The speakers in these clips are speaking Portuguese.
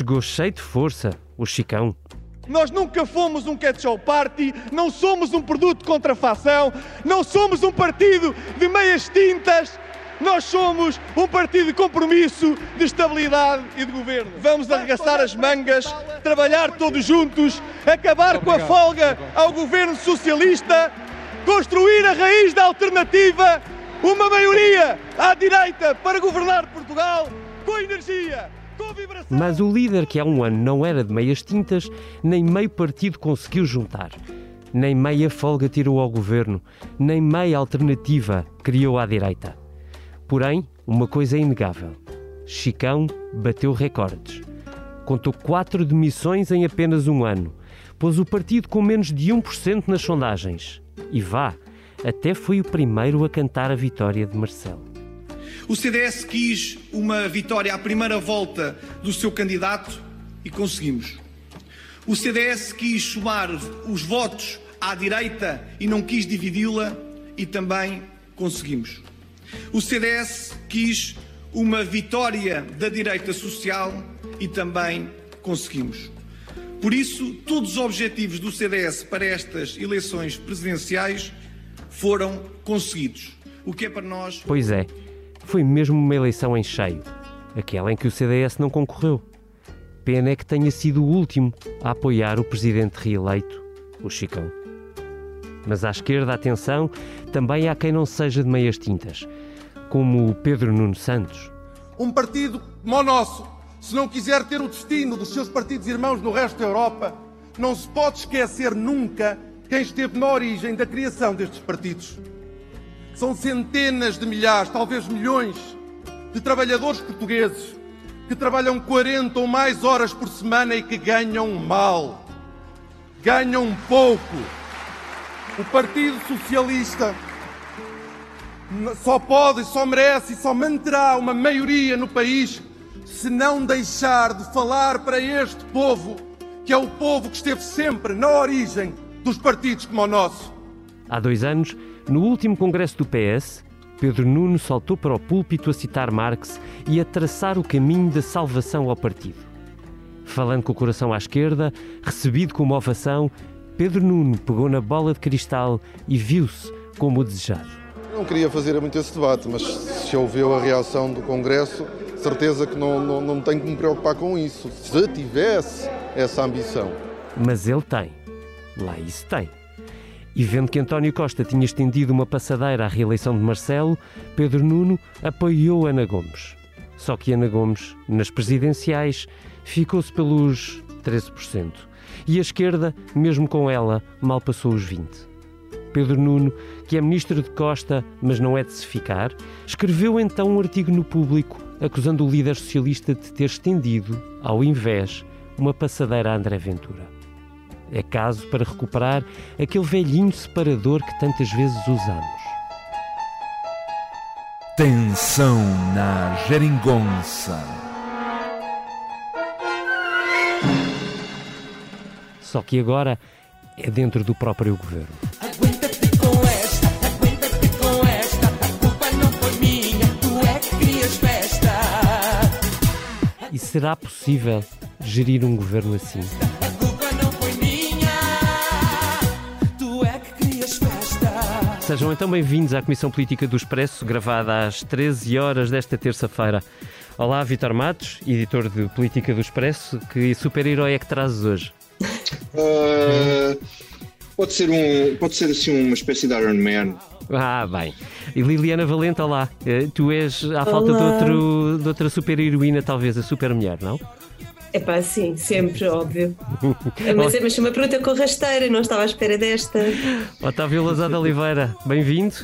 Chegou cheio de força, o Chicão. Nós nunca fomos um ketchup party, não somos um produto de contrafação, não somos um partido de meias tintas, nós somos um partido de compromisso, de estabilidade e de governo. Vamos arregaçar as mangas, trabalhar todos juntos, acabar com a folga ao governo socialista, construir a raiz da alternativa, uma maioria à direita para governar Portugal com energia. Mas o líder, que há um ano não era de meias tintas, nem meio partido conseguiu juntar. Nem meia folga tirou ao governo, nem meia alternativa criou à direita. Porém, uma coisa é inegável: Chicão bateu recordes. Contou quatro demissões em apenas um ano. Pôs o partido com menos de 1% nas sondagens. E vá, até foi o primeiro a cantar a vitória de Marcelo. O CDS quis uma vitória à primeira volta do seu candidato e conseguimos. O CDS quis somar os votos à direita e não quis dividi-la e também conseguimos. O CDS quis uma vitória da direita social e também conseguimos. Por isso, todos os objetivos do CDS para estas eleições presidenciais foram conseguidos. O que é para nós. Pois é foi mesmo uma eleição em cheio, aquela em que o CDS não concorreu. Pena é que tenha sido o último a apoiar o presidente reeleito, o Chicão. Mas à esquerda, atenção, também há quem não seja de meias tintas, como o Pedro Nuno Santos. Um partido como o nosso, se não quiser ter o destino dos seus partidos irmãos no resto da Europa, não se pode esquecer nunca quem esteve na origem da criação destes partidos. São centenas de milhares, talvez milhões, de trabalhadores portugueses que trabalham 40 ou mais horas por semana e que ganham mal. Ganham pouco. O Partido Socialista só pode, só merece e só manterá uma maioria no país se não deixar de falar para este povo, que é o povo que esteve sempre na origem dos partidos como o nosso. Há dois anos, no último congresso do PS, Pedro Nuno saltou para o púlpito a citar Marx e a traçar o caminho da salvação ao partido. Falando com o coração à esquerda, recebido com uma ovação, Pedro Nuno pegou na bola de cristal e viu-se como o desejado. Não queria fazer muito esse debate, mas se ouviu a reação do Congresso, certeza que não, não, não tenho que me preocupar com isso, se tivesse essa ambição. Mas ele tem. Lá isso tem. E vendo que António Costa tinha estendido uma passadeira à reeleição de Marcelo, Pedro Nuno apoiou Ana Gomes. Só que Ana Gomes, nas presidenciais, ficou-se pelos 13%. E a esquerda, mesmo com ela, mal passou os 20%. Pedro Nuno, que é ministro de Costa, mas não é de se ficar, escreveu então um artigo no público acusando o líder socialista de ter estendido, ao invés, uma passadeira a André Ventura. É caso para recuperar aquele velhinho separador que tantas vezes usamos. Tensão na geringonça. Só que agora é dentro do próprio governo. E será possível gerir um governo assim? Sejam então bem-vindos à Comissão Política do Expresso, gravada às 13 horas desta terça-feira. Olá, Vitor Matos, editor de Política do Expresso. Que super-herói é que trazes hoje? Uh, pode ser um, pode ser assim uma espécie de Iron Man. Ah, bem. E Liliana Valente, olá. Eh, tu és, à falta de, outro, de outra super-heroína, talvez, a super-mulher, não? É pá, sim, sempre, óbvio. mas, mas uma pergunta com rasteira, não estava à espera desta. Otávio Lazada Oliveira, bem-vindo.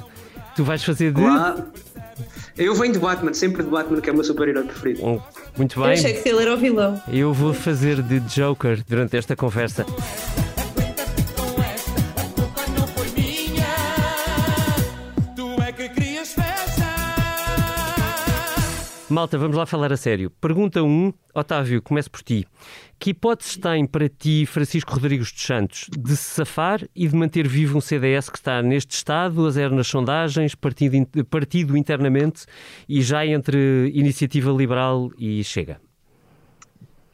Tu vais fazer de. Olá. Eu venho de Batman, sempre de Batman, que é o meu super-herói preferido. Oh, muito bem. Eu achei que ele era o vilão. Eu vou fazer de Joker durante esta conversa. Malta, vamos lá falar a sério. Pergunta 1, um, Otávio, começo por ti. Que hipóteses tem para ti Francisco Rodrigues dos Santos de se safar e de manter vivo um CDS que está neste estado, a zero nas sondagens, partido, partido internamente e já entre Iniciativa Liberal e Chega?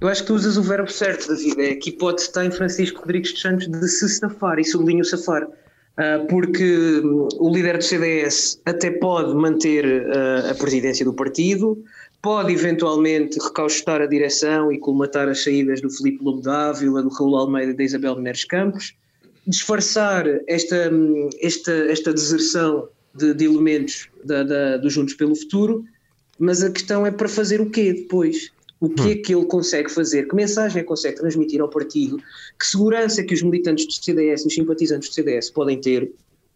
Eu acho que tu usas o verbo certo, David. É que hipótese tem Francisco Rodrigues de Santos de se safar, e sublinho safar. Uh, porque hum, o líder do CDS até pode manter uh, a presidência do partido, pode eventualmente recaustar a direção e colmatar as saídas do Filipe Lobo Dávila, do Raul Almeida e da Isabel Menezes Campos, disfarçar esta, hum, esta, esta deserção de, de elementos da, da, do Juntos pelo Futuro, mas a questão é para fazer o quê depois? O que é que ele consegue fazer? Que mensagem é que consegue transmitir ao partido? Que segurança que os militantes do CDS e os simpatizantes do CDS podem ter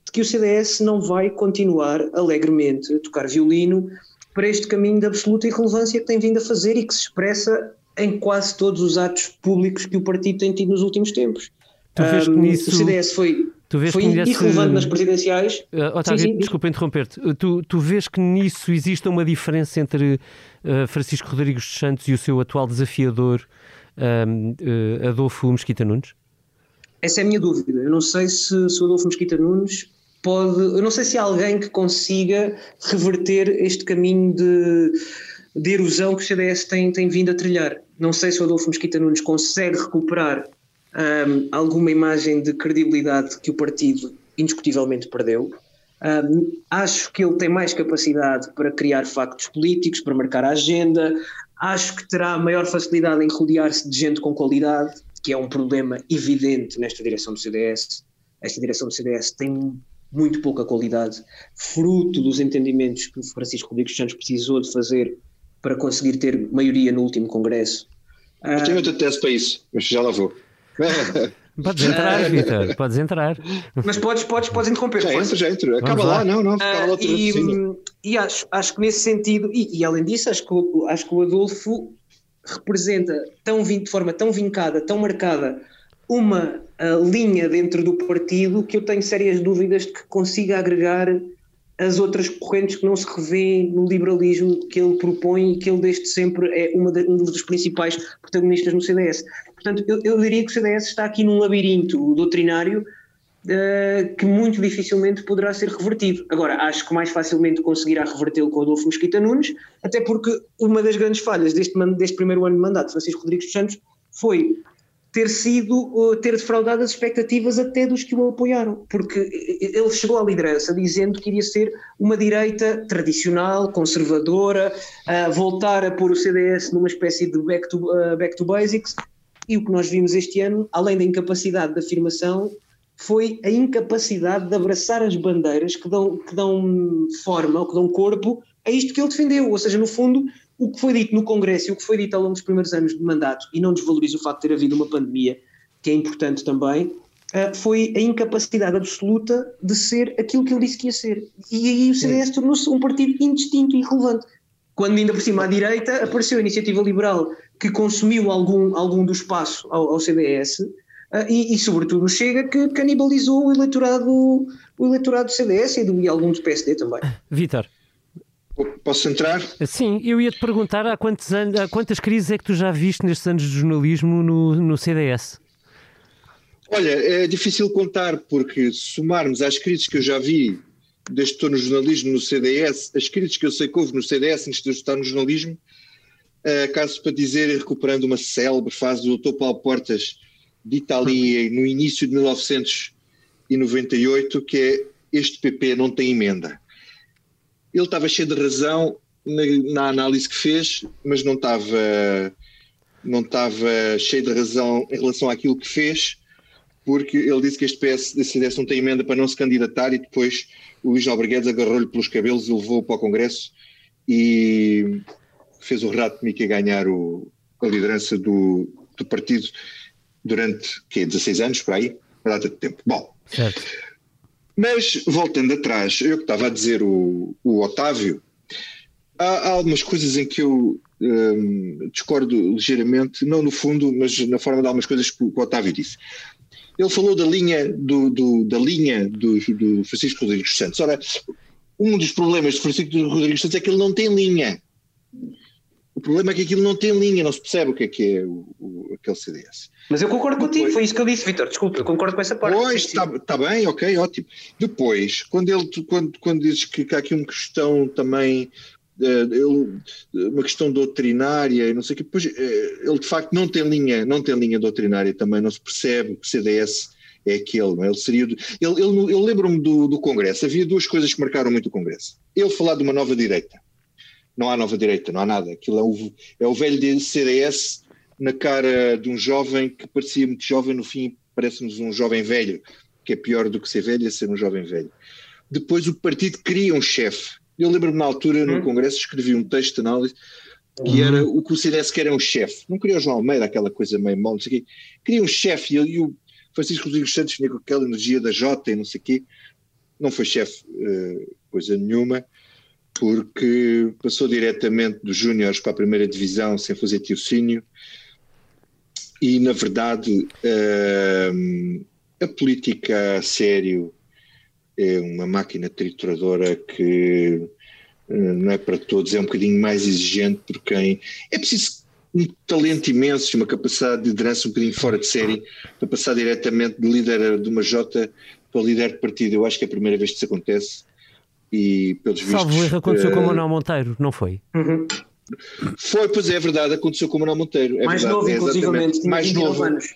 de que o CDS não vai continuar alegremente a tocar violino para este caminho de absoluta irrelevância que tem vindo a fazer e que se expressa em quase todos os atos públicos que o partido tem tido nos últimos tempos. Tu um, nisso... O CDS foi, tu vês foi que nesse... irrelevante nas presidenciais. Uh, Otávio, sim, sim. desculpa interromper-te. Uh, tu, tu vês que nisso existe uma diferença entre uh, Francisco Rodrigues dos Santos e o seu atual desafiador uh, Adolfo Mesquita Nunes? Essa é a minha dúvida. Eu não sei se, se o Adolfo Mesquita Nunes pode. Eu não sei se há alguém que consiga reverter este caminho de, de erosão que o CDS tem, tem vindo a trilhar. Não sei se o Adolfo Mesquita Nunes consegue recuperar um, alguma imagem de credibilidade que o partido indiscutivelmente perdeu. Um, acho que ele tem mais capacidade para criar factos políticos, para marcar a agenda. Acho que terá maior facilidade em rodear-se de gente com qualidade, que é um problema evidente nesta direção do CDS. Esta direção do CDS tem muito pouca qualidade, fruto dos entendimentos que o Francisco Rodrigues Santos precisou de fazer para conseguir ter maioria no último Congresso. Eu tenho outra tese para isso, mas já lá vou. Podes entrar, Vitor, podes entrar. Mas podes, podes, podes interromper. Já entro, já entro. Acaba lá, não, não, ficava uh, lá outro E, e acho, acho que nesse sentido, e, e, além disso, acho que, acho que o Adolfo representa tão, de forma tão vincada, tão marcada, uma uh, linha dentro do partido que eu tenho sérias dúvidas de que consiga agregar as outras correntes que não se revêem no liberalismo que ele propõe e que ele desde sempre é de, um dos principais protagonistas no CDS. Portanto, eu, eu, diria que o CDS está aqui num labirinto doutrinário uh, que muito dificilmente poderá ser revertido. Agora, acho que mais facilmente conseguirá revertê-lo com o Adolfo Mosquita Nunes, até porque uma das grandes falhas deste, deste primeiro ano de mandato de Francisco Rodrigues dos Santos foi ter sido, ter defraudado as expectativas até dos que o apoiaram, porque ele chegou à liderança dizendo que iria ser uma direita tradicional, conservadora, a voltar a pôr o CDS numa espécie de back to, back to basics, e o que nós vimos este ano, além da incapacidade de afirmação, foi a incapacidade de abraçar as bandeiras que dão, que dão forma, ou que dão corpo a isto que ele defendeu, ou seja, no fundo, o que foi dito no Congresso e o que foi dito ao longo dos primeiros anos de mandato, e não desvalorizo o facto de ter havido uma pandemia, que é importante também, uh, foi a incapacidade absoluta de ser aquilo que ele disse que ia ser. E aí o CDS tornou-se um partido indistinto e irrelevante. Quando ainda por cima à direita apareceu a Iniciativa Liberal, que consumiu algum, algum do espaço ao, ao CDS, uh, e, e, sobretudo Chega, que canibalizou o eleitorado, o eleitorado do CDS e, do, e algum do PSD também. Vitor. Posso entrar? Sim, eu ia te perguntar há, quantos anos, há quantas crises é que tu já viste nestes anos de jornalismo no, no CDS? Olha, é difícil contar, porque somarmos às crises que eu já vi desde que estou no jornalismo no CDS, as crises que eu sei que houve no CDS antes de eu estar no jornalismo, uh, caso para dizer, recuperando uma célebre fase do Dr. Paulo Portas, dita ali no início de 1998, que é este PP não tem emenda ele estava cheio de razão na, na, análise que fez, mas não estava, não estava cheio de razão em relação àquilo que fez, porque ele disse que este PS CDS não tem emenda para não se candidatar e depois o Luís Alberguedes agarrou-lhe pelos cabelos e levou para o Congresso e fez o rato de ganhar o, a liderança do, do partido durante que 16 anos, por aí, uma data de tempo. Bom, certo. Mas, voltando atrás, eu que estava a dizer o, o Otávio, há, há, algumas coisas em que eu um, discordo ligeiramente, não no fundo, mas na forma de algumas coisas que o Otávio disse. Ele falou da linha do, do da linha do, do, Francisco Rodrigues Santos. Ora, um dos problemas de Francisco Rodrigues Santos é que ele não tem linha. O problema é que aquilo não tem linha, não se percebe o que é que é o, o aquele CDS. Mas eu concordo Depois, contigo, foi isso que eu disse, Vitor. Desculpa, eu concordo com essa parte. Pois, está tá bem, ok, ótimo. Depois, quando ele quando, quando dizes que, que há aqui uma questão também ele, uma questão doutrinária, não sei o que. Depois, ele de facto não tem linha, não tem linha doutrinária também, não se percebe que o CDS é aquele, não é? Ele seria. Ele, ele, eu lembro-me do, do Congresso, havia duas coisas que marcaram muito o Congresso. Ele falar de uma nova direita. Não há nova direita, não há nada. Aquilo é o, é o velho CDS na cara de um jovem que parecia muito jovem, no fim parece-nos um jovem velho, que é pior do que ser velho, é ser um jovem velho. Depois o partido cria um chefe. Eu lembro-me na altura, no hum. Congresso, escrevi um texto de análise que era o que o CDS quer é um chefe. Não queria o João Almeida, aquela coisa meio mal, não sei o quê. Queria um chefe e, e o Francisco Rodrigues Santos vinha com aquela energia da Jota e não sei o quê. Não foi chefe uh, coisa nenhuma, porque passou diretamente dos Júniores para a primeira divisão sem fazer tiocínio. E, na verdade, uh, a política a sério é uma máquina trituradora que uh, não é para todos, é um bocadinho mais exigente por quem. É preciso um talento imenso, uma capacidade de liderança um bocadinho fora de série para passar diretamente de líder de uma Jota para líder de partido. Eu acho que é a primeira vez que isso acontece e pelos vistos... Salvo erro aconteceu uh, com o Manuel Monteiro, não foi? Uhum. Foi, pois é, é verdade, aconteceu com o Manuel Monteiro. É mais verdade, novo, é inclusivamente, tinha mais novo. anos.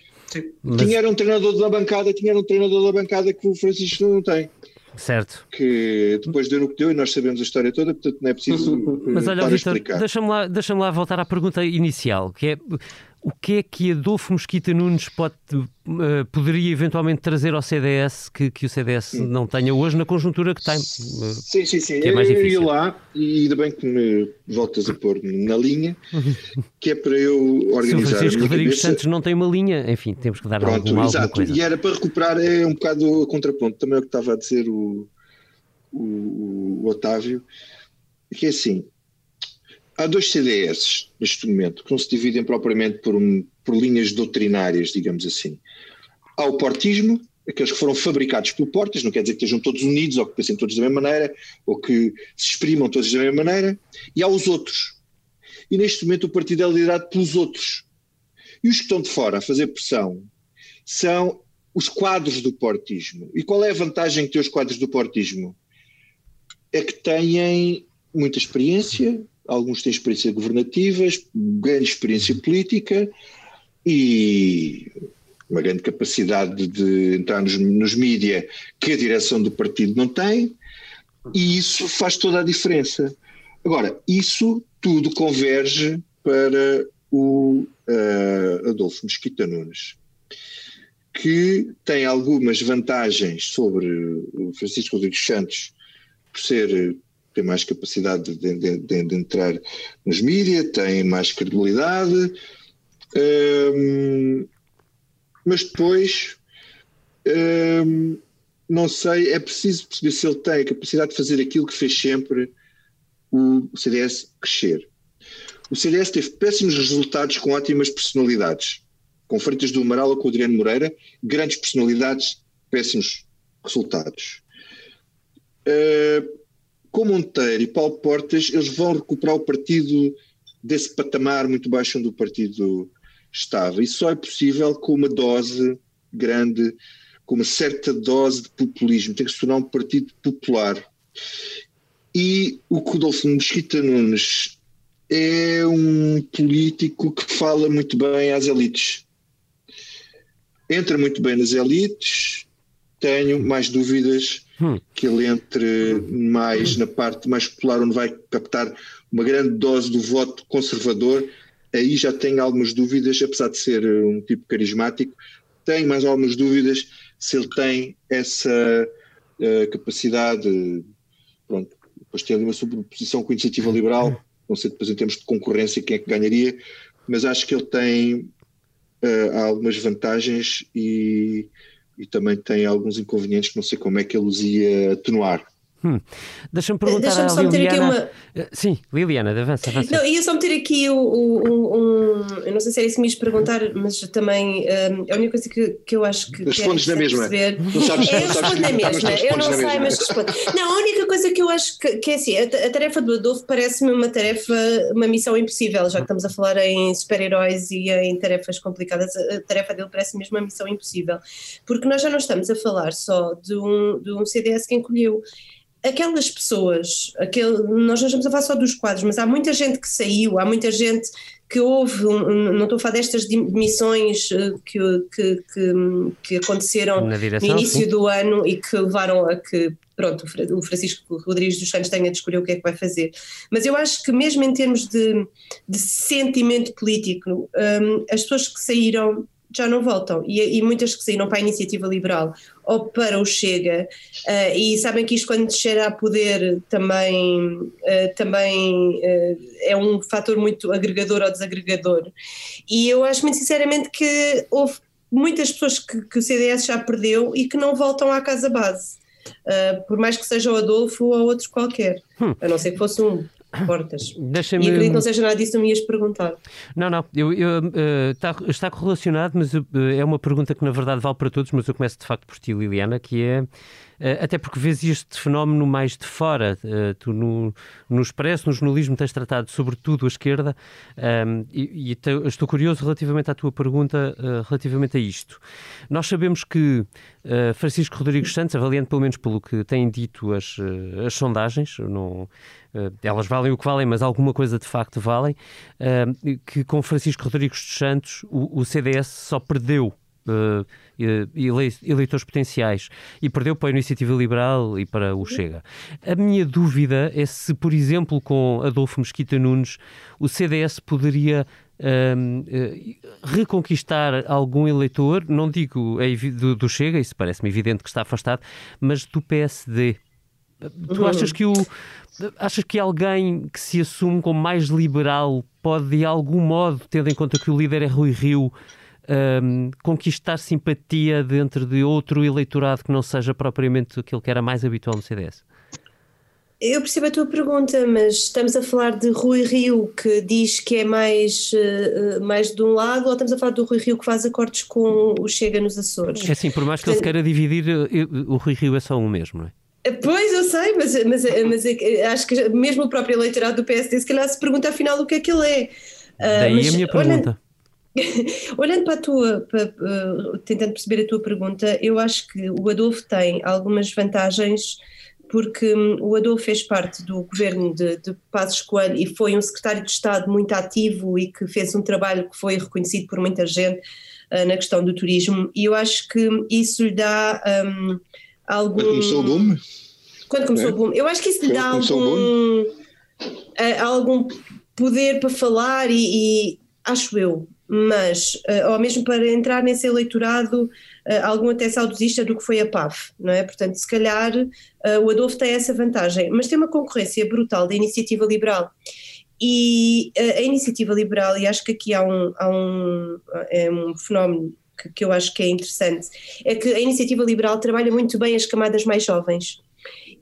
Mas... Tinha um treinador da bancada, tinha um treinador da bancada que o Francisco não tem. Certo. Que depois deu no que deu e nós sabemos a história toda, portanto não é preciso. Mas olha, Vitor, deixa-me lá, deixa lá voltar à pergunta inicial, que é o que é que Adolfo Mosquita Nunes pode, uh, poderia eventualmente trazer ao CDS que, que o CDS hum. não tenha hoje na conjuntura que tem? Uh, sim, sim, sim. é mais eu ia lá e ainda bem que me voltas a pôr na linha, que é para eu organizar. Se o Francisco Rodrigues cabeça... Santos não tem uma linha, enfim, temos que dar Pronto, alguma, exato. alguma coisa. E era para recuperar, é um bocado a contraponto, também é o que estava a dizer o, o, o Otávio, que é assim, Há dois CDS neste momento que não se dividem propriamente por, um, por linhas doutrinárias, digamos assim. Há o portismo, aqueles que foram fabricados pelo Portas, não quer dizer que estejam todos unidos ou que pensem todos da mesma maneira ou que se exprimam todos da mesma maneira, e há os outros. E neste momento o partido é liderado pelos outros. E os que estão de fora a fazer pressão são os quadros do portismo. E qual é a vantagem que tem os quadros do portismo? É que têm muita experiência, alguns têm experiência governativa, grande experiência política e uma grande capacidade de entrar nos, nos mídias que a direção do partido não tem, e isso faz toda a diferença. Agora, isso tudo converge para o uh, Adolfo Mesquita Nunes, que tem algumas vantagens sobre o Francisco Rodrigues Santos por ser tem mais capacidade de, de, de, de entrar nos mídias, tem mais credibilidade, um, mas depois um, não sei, é preciso perceber se ele tem a capacidade de fazer aquilo que fez sempre o CDS crescer. O CDS teve péssimos resultados com ótimas personalidades, com Freitas do Amaral ou com Adriano Moreira, grandes personalidades, péssimos resultados. Uh, com Monteiro e Paulo Portas, eles vão recuperar o partido desse patamar muito baixo onde o partido estava. E só é possível com uma dose grande, com uma certa dose de populismo. Tem que se tornar um partido popular. E o Rodolfo Mesquita Nunes é um político que fala muito bem às elites. Entra muito bem nas elites. Tenho mais dúvidas hum. que ele entre mais na parte mais popular, onde vai captar uma grande dose do voto conservador. Aí já tenho algumas dúvidas, apesar de ser um tipo carismático, tenho mais algumas dúvidas se ele tem essa uh, capacidade. Pronto, depois tem ali uma sobreposição com a iniciativa liberal, não sei depois em termos de concorrência quem é que ganharia, mas acho que ele tem uh, algumas vantagens e e também tem alguns inconvenientes que não sei como é que ele os ia atenuar. Hum. Deixa-me perguntar Deixa só Liliana... Uma... Eh, sim, Liliana, avança, avança. Não, ia só meter aqui um, um, um, Eu não sei se era isso que me ias perguntar, mas também um, a única coisa que, que eu acho que. Respondes na mesma. Perceber... Não sabes, eu respondo na mesma. Eu não sei, mas respondo. Não, a única coisa que eu acho que, que é assim, a, a tarefa do Adolfo parece-me uma tarefa, uma missão impossível, já que estamos a falar em super-heróis e em tarefas complicadas, a tarefa dele parece mesmo uma missão impossível. Porque nós já não estamos a falar só de um, de um CDS que encolheu aquelas pessoas, aquele, nós não estamos a falar só dos quadros, mas há muita gente que saiu, há muita gente que houve, não estou a falar destas demissões eh, que, que, que, que aconteceram direção, no início sim. do ano e que levaram a que pronto, o Francisco Rodrigues dos Santos tenha de escolher o que é que vai fazer. Mas eu acho que mesmo em termos de, de sentimento político, um, as pessoas que saíram já não voltam. E, e, muitas que saíram para a iniciativa liberal ou para o Chega, uh, e sabem que isto quando chegar a poder também, uh, também uh, é um fator muito agregador ou desagregador. E eu acho muito sinceramente que houve muitas pessoas que, que o CDS já perdeu e que não voltam à casa base. por mais que seja o Adolfo ou outro qualquer, hum. a não ser que fosse um portas. E acredito que não seja nada disso, não me ias perguntar. Não, não, eu, eu, uh, está, está correlacionado, mas uh, é uma pergunta que na verdade vale para todos, mas eu começo de facto por ti, Liliana, que é eh, até porque vês este fenómeno mais de fora. Eh, tu no, no Expresso, no jornalismo, tens tratado sobretudo a esquerda um, ehm, e, e estou curioso relativamente à tua pergunta uh, relativamente a isto. Nós sabemos que uh, Francisco Rodrigues Santos, avaliando pelo menos pelo que têm dito as, uh, as sondagens, não, elas valem o que valem, mas alguma coisa de facto valem, que com Francisco Rodrigues Santos o, o CDS só perdeu uh, eleitores potenciais e perdeu para a Iniciativa Liberal e para o Chega. A minha dúvida é se, por exemplo, com Adolfo Mesquita Nunes, o CDS poderia um, ehm, reconquistar algum eleitor, não digo do, do Chega, isso parece-me evidente que está afastado, mas do PSD. Tu achas que o achas que alguém que se assume como mais liberal pode de algum modo, tendo em conta que o líder é Rui Rio, um, conquistar simpatia dentro de outro eleitorado que não seja propriamente aquele que era mais habitual no CDS? Eu percebo a tua pergunta, mas estamos a falar de Rui Rio que diz que é mais, uh, mais de um lado ou estamos a falar do Rui Rio que faz acordos com o Chega nos Açores? É assim, por mais que Portanto, ele se queira dividir, o Rui Rio é só um mesmo, não é? Pois, eu sei, mas, mas, mas acho que mesmo o próprio eleitorado do PSD se calhar se pergunta afinal o que é que ele é. Uh, Daí mas, a minha pergunta. Olha, Olhando para a tua, para, uh, tentando perceber a tua pergunta, eu acho que o Adolfo tem algumas vantagens porque um, o Adolfo fez parte do governo de, de Passos Coelho e foi um secretário de Estado muito ativo e que fez um trabalho que foi reconhecido por muita gente uh, na questão do turismo e eu acho que isso lhe dá um, algum... Quando começou o boom? Quando começou é? o boom. Eu acho que isso lhe dá algum, uh, algum poder para falar e, e acho eu, mas, uh, ou mesmo para entrar nesse eleitorado, uh, algum até saudosista do que foi a PAF, não é? Portanto, se calhar uh, o Adolfo tem essa vantagem, mas tem uma concorrência brutal da iniciativa liberal. E a iniciativa liberal, e acho que aqui há um, há um, é um fenómeno que, que eu acho que é interessante, é que a iniciativa liberal trabalha muito bem as camadas mais jovens.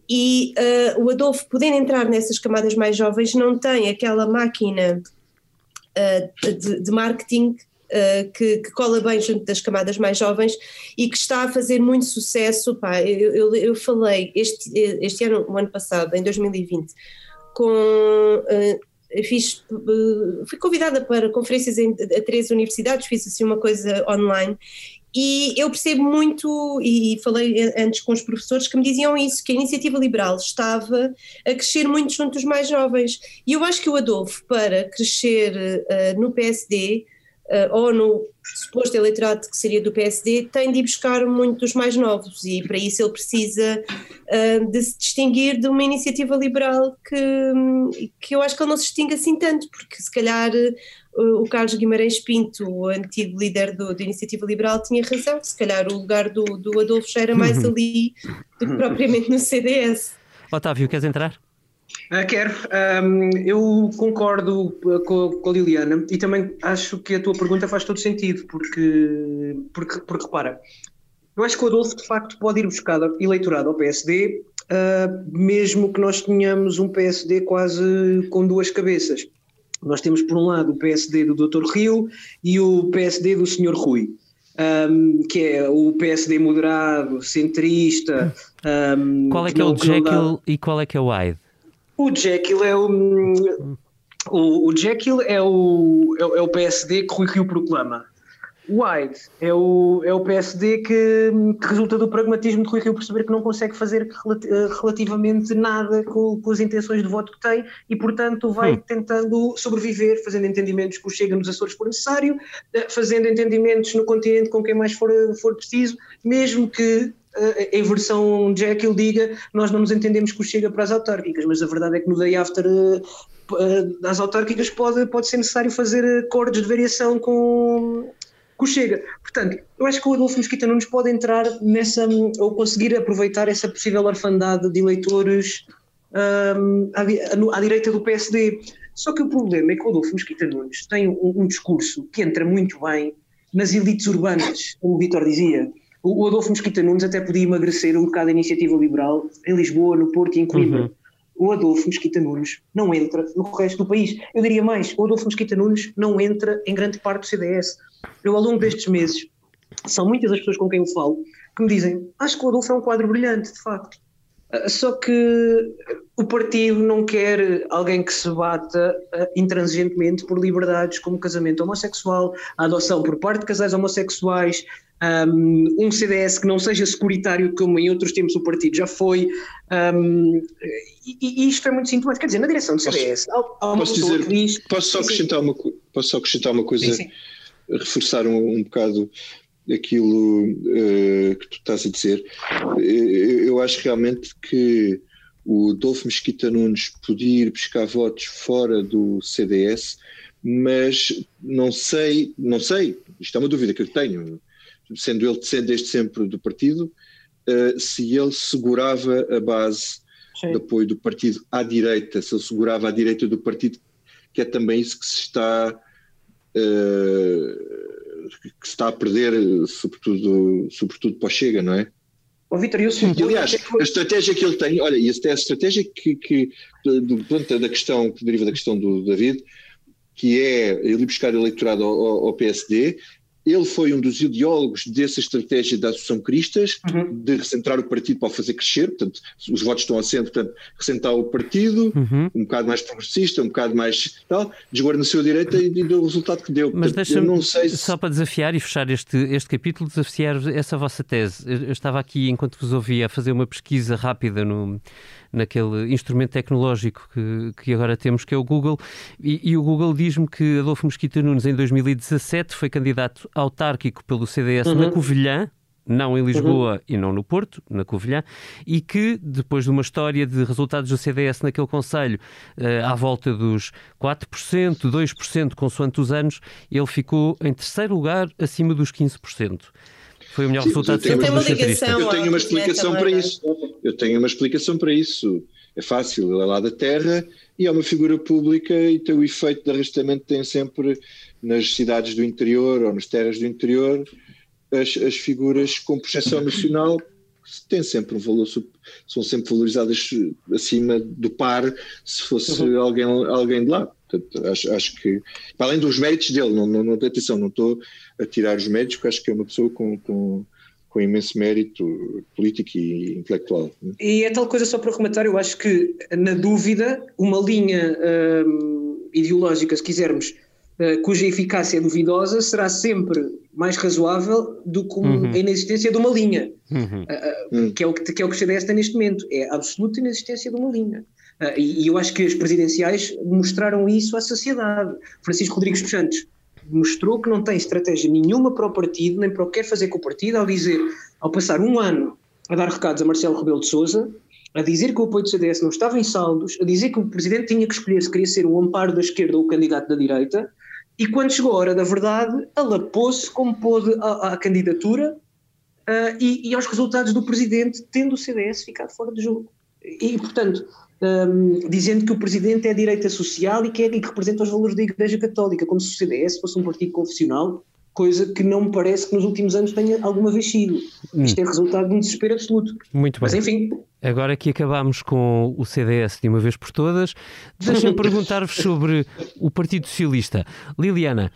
E o Adolfo, podendo entrar nessas camadas mais jovens, não tem aquela máquina uh, de, de, marketing uh, que, que, cola bem junto das camadas mais jovens e que está a fazer muito sucesso. Pá, eu, eu, eu falei este, este ano, o ano passado, em 2020, com. Uh, fiz, fui convidada para conferências em, três universidades, fiz assim uma coisa online e eu percebo muito, e falei antes com os professores que me diziam isso, que a iniciativa liberal estava a crescer muito junto dos mais jovens. E eu acho que o Adolfo, para crescer uh, no PSD, uh, eh, ou no suposto eleitorado que seria do PSD, tem de ir buscar muito dos mais novos, e para isso ele precisa uh, de se distinguir de uma iniciativa liberal que, que eu acho que ele não se distingue assim tanto, porque se calhar o Carlos Guimarães Pinto, o antigo líder do, da Iniciativa Liberal, tinha razão. Se calhar o lugar do, do Adolfo já era mais ali do que propriamente no CDS. Otávio, queres entrar? Uh, quero. Um, eu concordo com, com, a Liliana e também acho que a tua pergunta faz todo sentido, porque, porque, porque repara, eu acho que o Adolfo de facto pode ir buscar eleitorado ao PSD, uh, mesmo que nós tenhamos um PSD quase com duas cabeças. Nós temos, por um lado, o PSD do Dr. Rio e o PSD do Sr. Rui. Um, que é o PSD moderado, centrista. Um, qual é que, é o Jekyll e qual é que é o Hyde? O Jekyll é o. O, o Jekyll é o, é, é o PSD que Rui Rio proclama. White é o, é o PSD que, que resulta do pragmatismo de Rui Rio perceber que não consegue fazer eh, relativamente nada com, com, as intenções de voto que tem e, portanto, vai hum. tentando sobreviver, fazendo entendimentos que o Chega nos Açores for necessário, eh, fazendo entendimentos no continente com quem mais for, for preciso, mesmo que eh, em versão Jack ele diga nós não nos entendemos que o Chega para as autárquicas, mas a verdade é que no day after das autárquicas pode, pode ser necessário fazer acordos de variação com, que o Chega. Portanto, eu acho que o Adolfo Mesquita Nunes pode entrar nessa, ou conseguir aproveitar essa possível orfandade de eleitores um, à, à, direita do PSD. Só que o problema é que o Adolfo Mesquita Nunes tem um, um discurso que entra muito bem nas elites urbanas, como o Vitor dizia. O, o Adolfo Mesquita Nunes até podia emagrecer um bocado a iniciativa liberal em Lisboa, no Porto e em Coimbra. Uhum o Adolfo Mesquita Nunes não entra no resto do país. Eu diria mais, o Adolfo Mesquita Nunes não entra em grande parte do CDS. Eu, ao longo destes meses, são muitas as pessoas com quem eu falo que me dizem: acho que o Adolfo é um quadro brilhante, de facto. Ah, só que o partido não quer alguém que se bata uh, intransigentemente por liberdades como casamento homossexual, a adoção por parte de casais homossexuais, um, CDS que não seja securitário como em outros tempos o partido já foi. Um, e, e, isto é muito sintomático. Quer dizer, na direção do CDS posso, há, há uma posso dizer, diz, Posso só acrescentar uma, posso só acrescentar uma coisa, sim, sim. Reforçar um, um bocado aquilo uh, que tu estás a dizer. Eu, eu acho realmente que o Dolfo Mesquita Nunes podia ir buscar votos fora do CDS, mas não sei, não sei, isto é uma dúvida que eu tenho, sendo ele desde sempre do partido, uh, se ele segurava a base Sim. de apoio do partido à direita, se ele segurava a direita do partido, que é também isso que se está que se está a perder, sobretudo, sobretudo para o Chega, não é? Oh, Vitor, eu. Aliás, a estratégia que ele tem, olha, e a estratégia que, que do ponto da questão, que deriva da questão do David, que é ele buscar eleitorado ao, ao PSD, ele foi um dos ideólogos dessa estratégia da Associação Cristas, uhum. de recentrar o partido para o fazer crescer, portanto, os votos estão assento, portanto, recentrar o partido, uhum. um bocado mais progressista, um bocado mais tal, desguarneceu a direita e, e deu o resultado que deu. Mas deixa-me, se... só para desafiar e fechar este, este capítulo, desafiar essa vossa tese. Eu, eu estava aqui, enquanto vos ouvia, a fazer uma pesquisa rápida no naquele instrumento tecnológico que, que agora temos, que é o Google, e, e o Google diz-me que Adolfo Mesquita Nunes, em 2017, foi candidato autárquico pelo CDS uhum. na Covilhã, não em Lisboa uhum. e não no Porto, na Covilhã, e que, depois de uma história de resultados do CDS naquele Conselho, uh, à volta dos 4%, 2%, consoante os anos, ele ficou em terceiro lugar, acima dos 15%. Foi o melhor Sim, resultado sempre do centrista. Eu tenho uma explicação para isso. Eu tenho uma explicação para isso. É fácil, ele é lá da terra e é uma figura pública e tem o efeito de arrastamento tem sempre nas cidades do interior ou nas terras do interior as, as figuras com projeção nacional têm sempre um valor, são sempre valorizadas acima do par se fosse uhum. alguém, alguém de lá. Portanto, acho, acho que, para além dos méritos dele, não, não, não, atenção, não estou a tirar os méritos, porque acho que é uma pessoa com, com, com imenso mérito político e intelectual. Né? E é tal coisa, só para rematar, eu acho que, na dúvida, uma linha hum, ideológica, se quisermos, uh, cuja eficácia é duvidosa, será sempre mais razoável do que uhum. a inexistência de uma linha, uhum. uh, uh, que, é o que, que é o que o CDS tem neste momento, é a absoluta inexistência de uma linha. Uh, e, e, eu acho que as presidenciais mostraram isso à sociedade. Francisco Rodrigues dos Santos mostrou que não tem estratégia nenhuma para o partido, nem para o que quer fazer com o partido, ao dizer, ao passar um ano a dar recados a Marcelo Rebelo de Sousa, a dizer que o apoio do CDS não estava em saldos, a dizer que o presidente tinha que escolher se queria ser o amparo da esquerda ou o candidato da direita, e quando chegou a hora da verdade, alapou-se como pôde à, à candidatura uh, e, e, aos resultados do presidente, tendo o CDS ficado fora de jogo. E, portanto, um, dizendo que o presidente é direita social e que, é, e que representa os valores da Igreja Católica, como se o CDS fosse um partido confessional, coisa que não me parece que nos últimos anos tenha alguma vez sido. Hum. Isto é resultado de um desespero absoluto. Muito bem. Mas enfim. Agora que acabámos com o CDS de uma vez por todas, deixem-me perguntar-vos sobre o Partido Socialista. Liliana,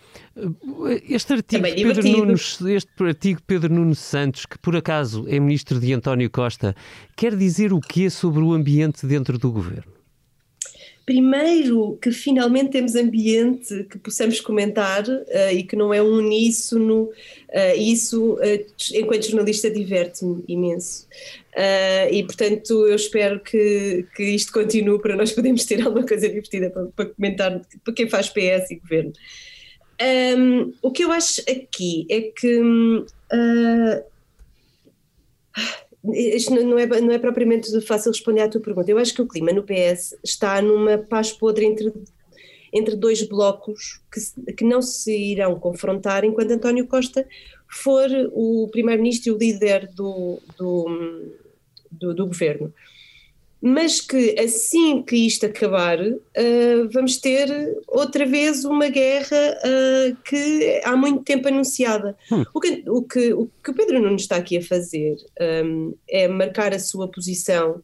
este artigo, Pedro Nunes, este artigo de Pedro Nunes Santos, que por acaso é ministro de António Costa, quer dizer o quê sobre o ambiente dentro do governo? Primeiro que finalmente temos ambiente que possamos comentar uh, e que não é um uníssono, uh, isso, uh, enquanto jornalista, diverte-me imenso. e, portanto, eu espero que, que isto continue para nós podermos ter alguma coisa divertida para, para comentar para quem faz PS e governo. Um, o que eu acho aqui é que isto não é, não é propriamente fácil responder à tua pergunta. Eu acho que o clima no PS está numa paz podre entre, entre dois blocos que, que não se irão confrontar enquanto António Costa for o primeiro-ministro e o líder do, do, do, do governo mas que assim que isto acabar, uh, vamos ter outra vez uma guerra uh, que há muito tempo anunciada. Hum. O, que, o, que, o que Pedro Nunes está aqui a fazer um, é marcar a sua posição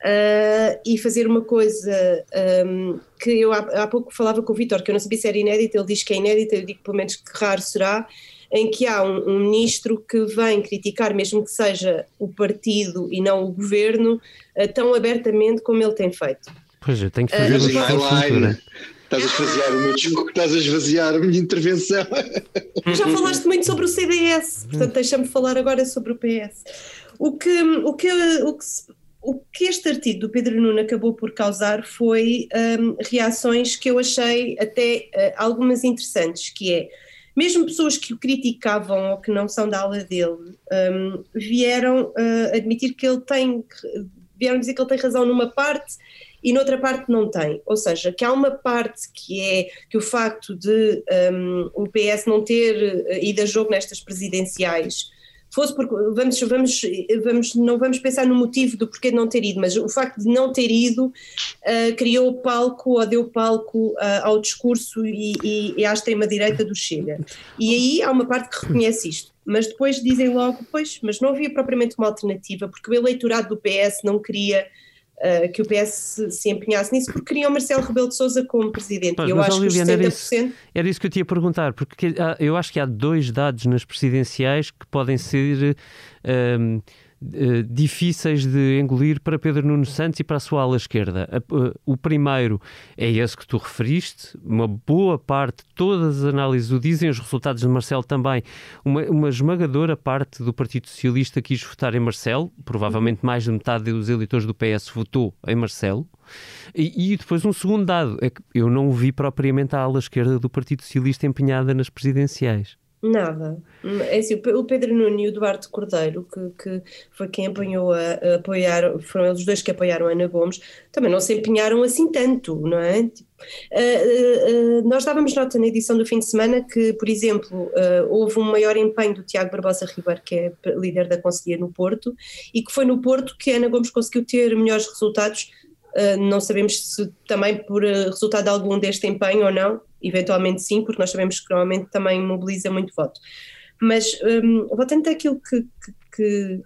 uh, e fazer uma coisa um, que eu há, há, pouco falava com o Vitor, que eu não sabia se era inédita, ele diz que é inédita, eu digo pelo menos que raro será, em que há um, um, ministro que vem criticar, mesmo que seja o partido e não o governo, uh, tão abertamente como ele tem feito. Pois, eu tenho que fazer uh, um né? Estás a esvaziar o meu discurso, estás a esvaziar a minha intervenção. Já falaste muito sobre o CDS, portanto deixa-me falar agora sobre o PS. O que, o que, o que, o que este artigo do Pedro Nuno acabou por causar foi um, reações que eu achei até uh, algumas interessantes, que é mesmo pessoas que o criticavam ou que não são da aula dele, um, vieram uh, admitir que ele tem, vieram dizer que ele tem razão numa parte e noutra parte não tem. Ou seja, que há uma parte que é que o facto de um, o PS não ter uh, ido a jogo nestas presidenciais fosse porque vamos, vamos, vamos, não vamos pensar no motivo do porquê de não ter ido, mas o facto de não ter ido uh, criou palco ou deu palco uh, ao discurso e, e, e à extrema-direita do Chega. E aí há uma parte que reconhece isto. Mas depois dizem logo, pois, mas não havia propriamente uma alternativa, porque o eleitorado do PS não queria uh, que o PS se, empenhasse nisso, porque queriam Marcelo Rebelo de Sousa como presidente. Pois, eu acho Liliana, que os 70%... Era isso, era isso que eu te ia perguntar, porque eu acho que há dois dados nas presidenciais que podem ser... Um, eh, difíceis de engolir para Pedro Nuno Santos e para a sua ala esquerda. Eh, o primeiro é esse que tu referiste, uma boa parte, todas as análises o dizem, os resultados de Marcelo também. Uma, uma esmagadora parte do Partido Socialista quis votar em Marcelo, provavelmente mais de metade dos eleitores do PS votou em Marcelo. E, e, depois um segundo dado, é que eu não vi propriamente a ala esquerda do Partido Socialista empenhada nas presidenciais. Nada. É assim, o Pedro Nuno e o Eduardo Cordeiro, que, que foi quem apanhou a, a, apoiar, foram eles dois que apoiaram a Ana Gomes, também não se empenharam assim tanto, não é? Tipo, uh, uh, nós dávamos nota na edição do fim de semana que, por exemplo, uh, houve um maior empenho do Tiago Barbosa Ribeiro, que é líder da Conselhia no Porto, e que foi no Porto que a Ana Gomes conseguiu ter melhores resultados. não sabemos se também por resultado algum deste empenho ou não, eventualmente sim, porque nós sabemos que normalmente também mobiliza muito voto. Mas um, voltando àquilo que, que, que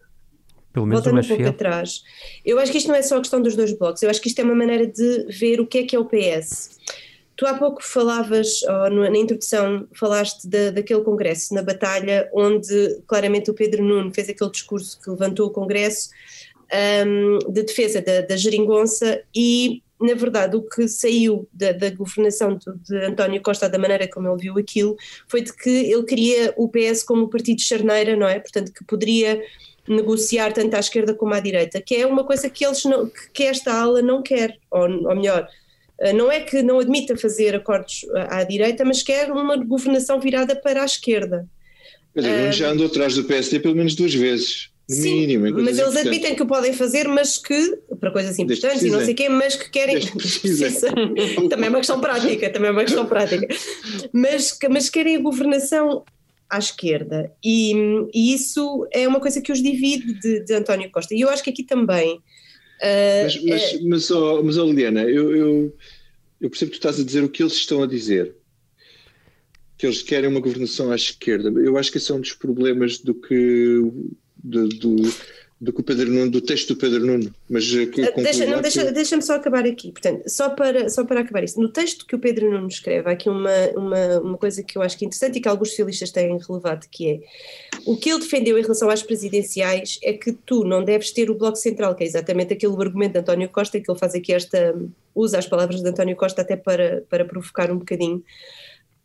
pelo menos voltando um pouco fiel. atrás, eu acho que isto não é só a questão dos dois blocos, eu acho que isto é uma maneira de ver o que é que é o PS. Tu há pouco falavas, na introdução, falaste de, daquele congresso na Batalha, onde claramente o Pedro Nuno fez aquele discurso que levantou o congresso um, de defesa da, da geringonça e na verdade, o que saiu da, da governação de, António Costa, da maneira como ele viu aquilo, foi de que ele queria o PS como partido charneira, não é? Portanto, que poderia negociar tanto à esquerda como à direita, que é uma coisa que eles não, que esta ala não quer, ou, ou melhor, eh, não é que não admita fazer acordos à direita, mas quer uma governação virada para a esquerda. Mas uh, já andou atrás do PSD pelo menos duas vezes. Sim, mínimo, mas eles admitem que o podem fazer, mas que, para coisas importantes e não sei o quê, mas que querem. também é uma questão prática, também é uma questão prática. Mas, mas querem a governação à esquerda. E, e isso é uma coisa que os divide de, de António Costa. E eu acho que aqui também. Uh, mas, mas, é... mas, oh, mas oh, Liliana, eu, eu, eu percebo que tu estás a dizer o que eles estão a dizer que eles querem uma governação à esquerda. Eu acho que esse é um dos problemas do que do, do, do que o Pedro Nuno, do texto do Pedro Nuno, mas eh, que, deixa, não, deixa, deixa-me só acabar aqui, portanto, só para, só para acabar isso, no texto que o Pedro Nuno escreve, há aqui uma, uma, uma coisa que eu acho que é interessante e que alguns socialistas têm relevado, que é, o que ele defendeu em relação às presidenciais é que tu não deves ter o Bloco Central, que é exatamente aquele argumento de António Costa, que ele faz aqui esta, usa as palavras de António Costa até para, para provocar um bocadinho,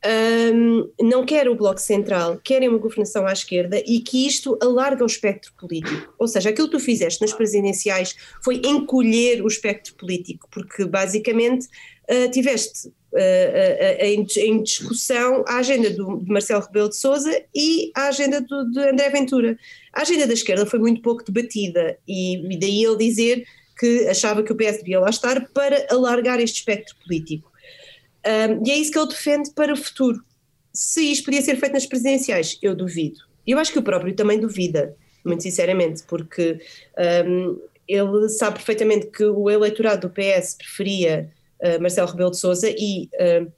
um, não quer o Bloco Central, querem uma governação à esquerda e que isto alarga o espectro político. Ou seja, aquilo que tu fizeste nas presidenciais foi encolher o espectro político, porque basicamente uh, tiveste uh, em, em, discussão a agenda do, de Marcelo Rebelo de Sousa e a agenda do, de André Ventura. A agenda da esquerda foi muito pouco debatida e, e daí ele dizer que achava que o PS devia lá estar para alargar este espectro político. Um, e é isso que ele defende para o futuro. Se isto podia ser feito nas presidenciais, eu duvido. Eu acho que o próprio também duvida, muito sinceramente, porque um, ele sabe perfeitamente que o eleitorado do PS preferia uh, Marcelo Rebelo de Sousa e uh,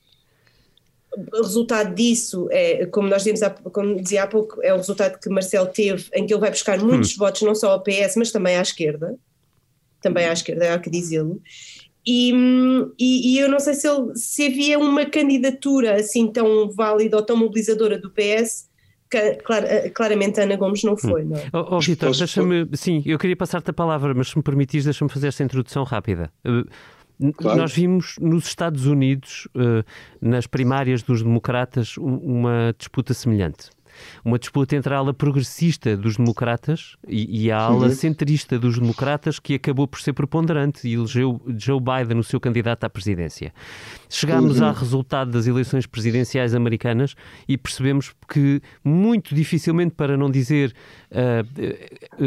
o resultado disso é, como nós dizemos, como dizia há pouco, é o resultado que Marcelo teve, em que ele vai buscar muitos hum. votos, não só ao PS, mas também à esquerda, também à esquerda, há que dizê-lo, e, e, e, eu não sei se, ele, se havia uma candidatura assim tão válida ou tão mobilizadora do PS. Clar, eh, claramente Ana Gomes não foi, não é? Oh, oh Vitor, deixa-me. Sim, eu queria passar-te a palavra, mas se me permitires, deixa-me fazer esta introdução rápida. Uh, claro. Nós vimos nos Estados Unidos, uh, nas primárias dos democratas, uma disputa semelhante uma disputa entre a ala progressista dos democratas e, e a ala uhum. centrista dos democratas que acabou por ser preponderante e elegeu Joe Biden o seu candidato à presidência. Chegámos uhum. ao resultado das eleições presidenciais americanas e percebemos que muito dificilmente, para não dizer uh,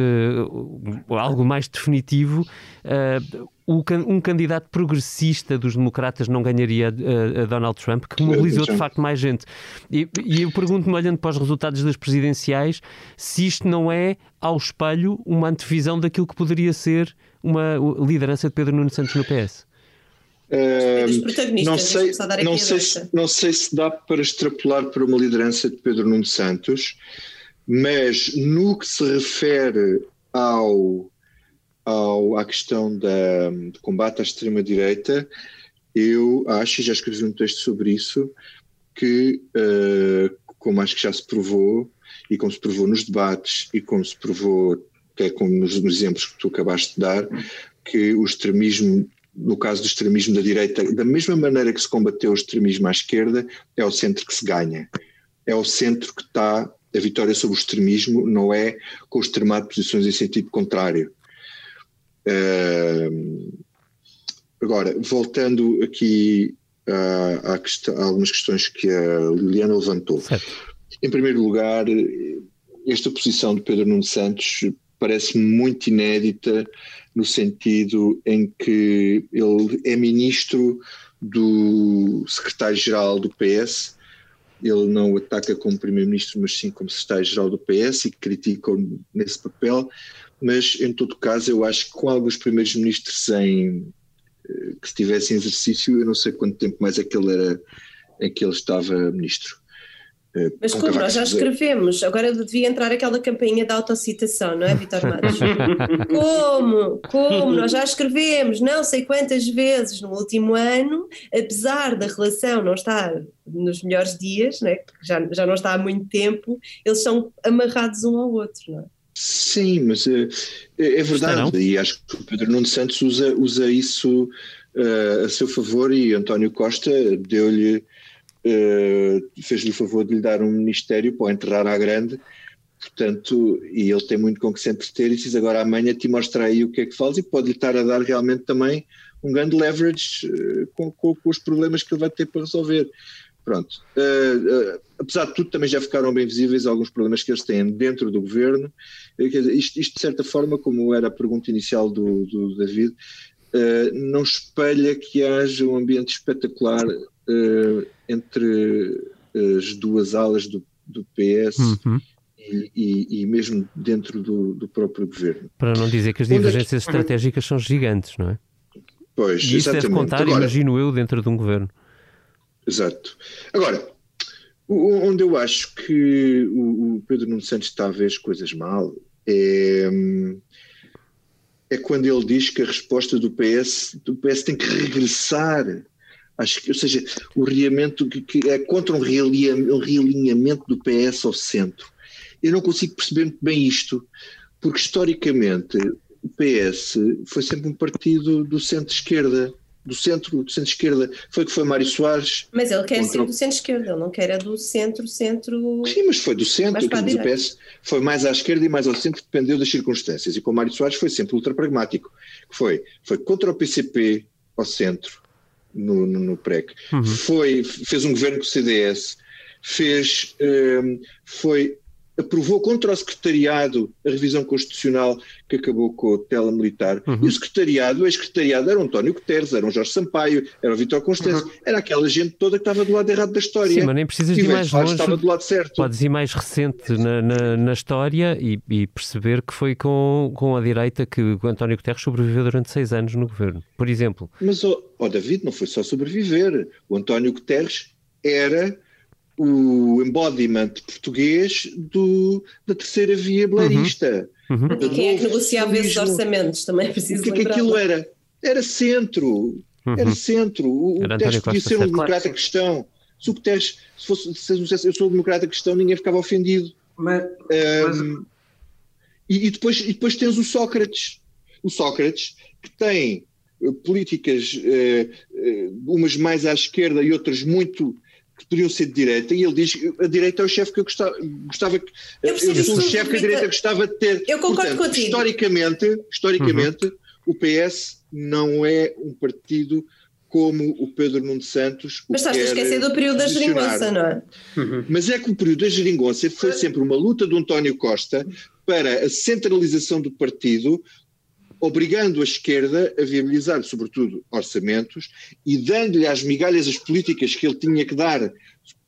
uh, algo mais definitivo, uh, um candidato progressista dos democratas não ganharia a, a Donald Trump, que mobilizou de facto mais gente. E, e eu pergunto-me, olhando para os resultados das presidenciais, se isto não é, ao espelho, uma antevisão daquilo que poderia ser uma liderança de Pedro Nuno Santos no PS. Uh, não, sei, não, sei se, não sei se dá para extrapolar para uma liderança de Pedro Nuno Santos, mas no que se refere ao ao, à questão da, do combate à extrema-direita, eu acho, e já escrevi um texto sobre isso, que, uh, como acho que já se provou, e como se provou nos debates, e como se provou até como nos, nos exemplos que tu acabaste de dar, que o extremismo, no caso do extremismo da direita, da mesma maneira que se combateu o extremismo à esquerda, é o centro que se ganha. É o centro que está, a vitória sobre o extremismo não é com o extremar de posições em sentido contrário. Uh, agora, voltando aqui a, a, a, algumas questões que a Liliana levantou. Certo. Em primeiro lugar, esta posição de Pedro Nuno Santos parece muito inédita no sentido em que ele é ministro do secretário-geral do PS, ele não o ataca como primeiro-ministro, mas sim como secretário-geral do PS e critica-o nesse papel, mas em todo caso eu acho que com alguns primeiros ministros em, eh, que estivessem em exercício, eu não sei quanto tempo mais é que ele era em que ele estava ministro. Eh, mas como nós já escrevemos, agora devia entrar aquela campainha da autocitação, não é, Vitor Matos? como? Como? Nós já escrevemos não sei quantas vezes no último ano, apesar da relação não estar nos melhores dias, não é? já, já não está há muito tempo, eles são amarrados um ao outro, não é? Sim, mas é, é verdade, e acho que o Pedro Nuno Santos usa, usa isso uh, a seu favor e António Costa deu-lhe, uh, fez-lhe o favor de lhe dar um ministério para o enterrar à grande, portanto, e ele tem muito com que se entreter e diz agora amanhã te mostra aí o que é que faz e pode-lhe estar a dar realmente também um grande leverage uh, com, com, com, os problemas que ele vai ter para resolver. Pronto. Uh, uh, apesar de tudo, também já ficaram bem visíveis alguns problemas que eles têm dentro do governo. Uh, isto, isto, de certa forma, como era a pergunta inicial do, do David, não espelha que haja um ambiente espetacular entre as duas alas do, do PS. Uhum. E, e, e, mesmo dentro do, do, próprio governo. Para não dizer que as divergências estratégicas são gigantes, não é? Pois, e isso deve contar, Agora, imagino eu, dentro de um governo. Exato. Agora, onde eu acho que o Pedro Nuno Santos está a ver as coisas mal é, é quando ele diz que a resposta do PS, do PS tem que regressar. Acho que, ou seja, o realimento que, que é contra um, um realinhamento do PS ao centro. Eu não consigo perceber muito bem isto, porque historicamente o PS foi sempre um partido do centro-esquerda do centro, do centro-esquerda, foi que foi Mário Soares. Mas ele quer ser do centro-esquerda, ele não quer é do centro-centro. Sim, mas foi do centro, o PS foi mais à esquerda e mais ao centro, dependeu das circunstâncias. E com Mário Soares foi sempre ultra pragmático. Foi, foi contra o PCP ao centro, no, no, no PREC. Uhum. Foi, fez um governo com o CDS, fez, um, foi aprovou contra o secretariado a revisão constitucional que acabou com o tela militar. Uhum. E o secretariado, o ex-secretariado era o António Guterres, era o Jorge Sampaio, era o Vitor Constâncio, uhum. era aquela gente toda que estava do lado errado da história. Sim, mas nem precisas de ir mais longe. Estava do lado certo. Podes ir mais recente na, na, na história e, e, perceber que foi com, com a direita que o António Guterres sobreviveu durante seis anos no governo, por exemplo. Mas, ó oh, oh, David, não foi só sobreviver. O António Guterres era o embodiment português do, da terceira via blairista. Uhum. Uhum. E quem é que negociava esses orçamentos? Também é preciso O que é que aquilo era? Era centro. Uhum. Era centro. O era Guterres podia ser um democrata cristão. Se o Guterres, se fosse, se eu sou democrata cristão, ninguém ficava ofendido. Mas, um, e, e, depois, e depois tens o Sócrates. O Sócrates, que tem uh, políticas, uh, uh, umas mais à esquerda e outras muito que poderiam ser de direita, e ele diz a direita é o chefe que eu gostava, gostava que eu, eu sou o chefe que a direita gostava de ter. Eu concordo Portanto, contigo. Historicamente, historicamente uhum. o PS não é um partido como o Pedro Nuno Santos. Mas estás a esquecer do período da geringonça, não é? Uhum. Mas é que o período da geringonça foi sempre uma luta do António Costa para a centralização do partido, obrigando a esquerda a viabilizar, sobretudo, orçamentos e dando-lhe as migalhas as políticas que ele tinha que dar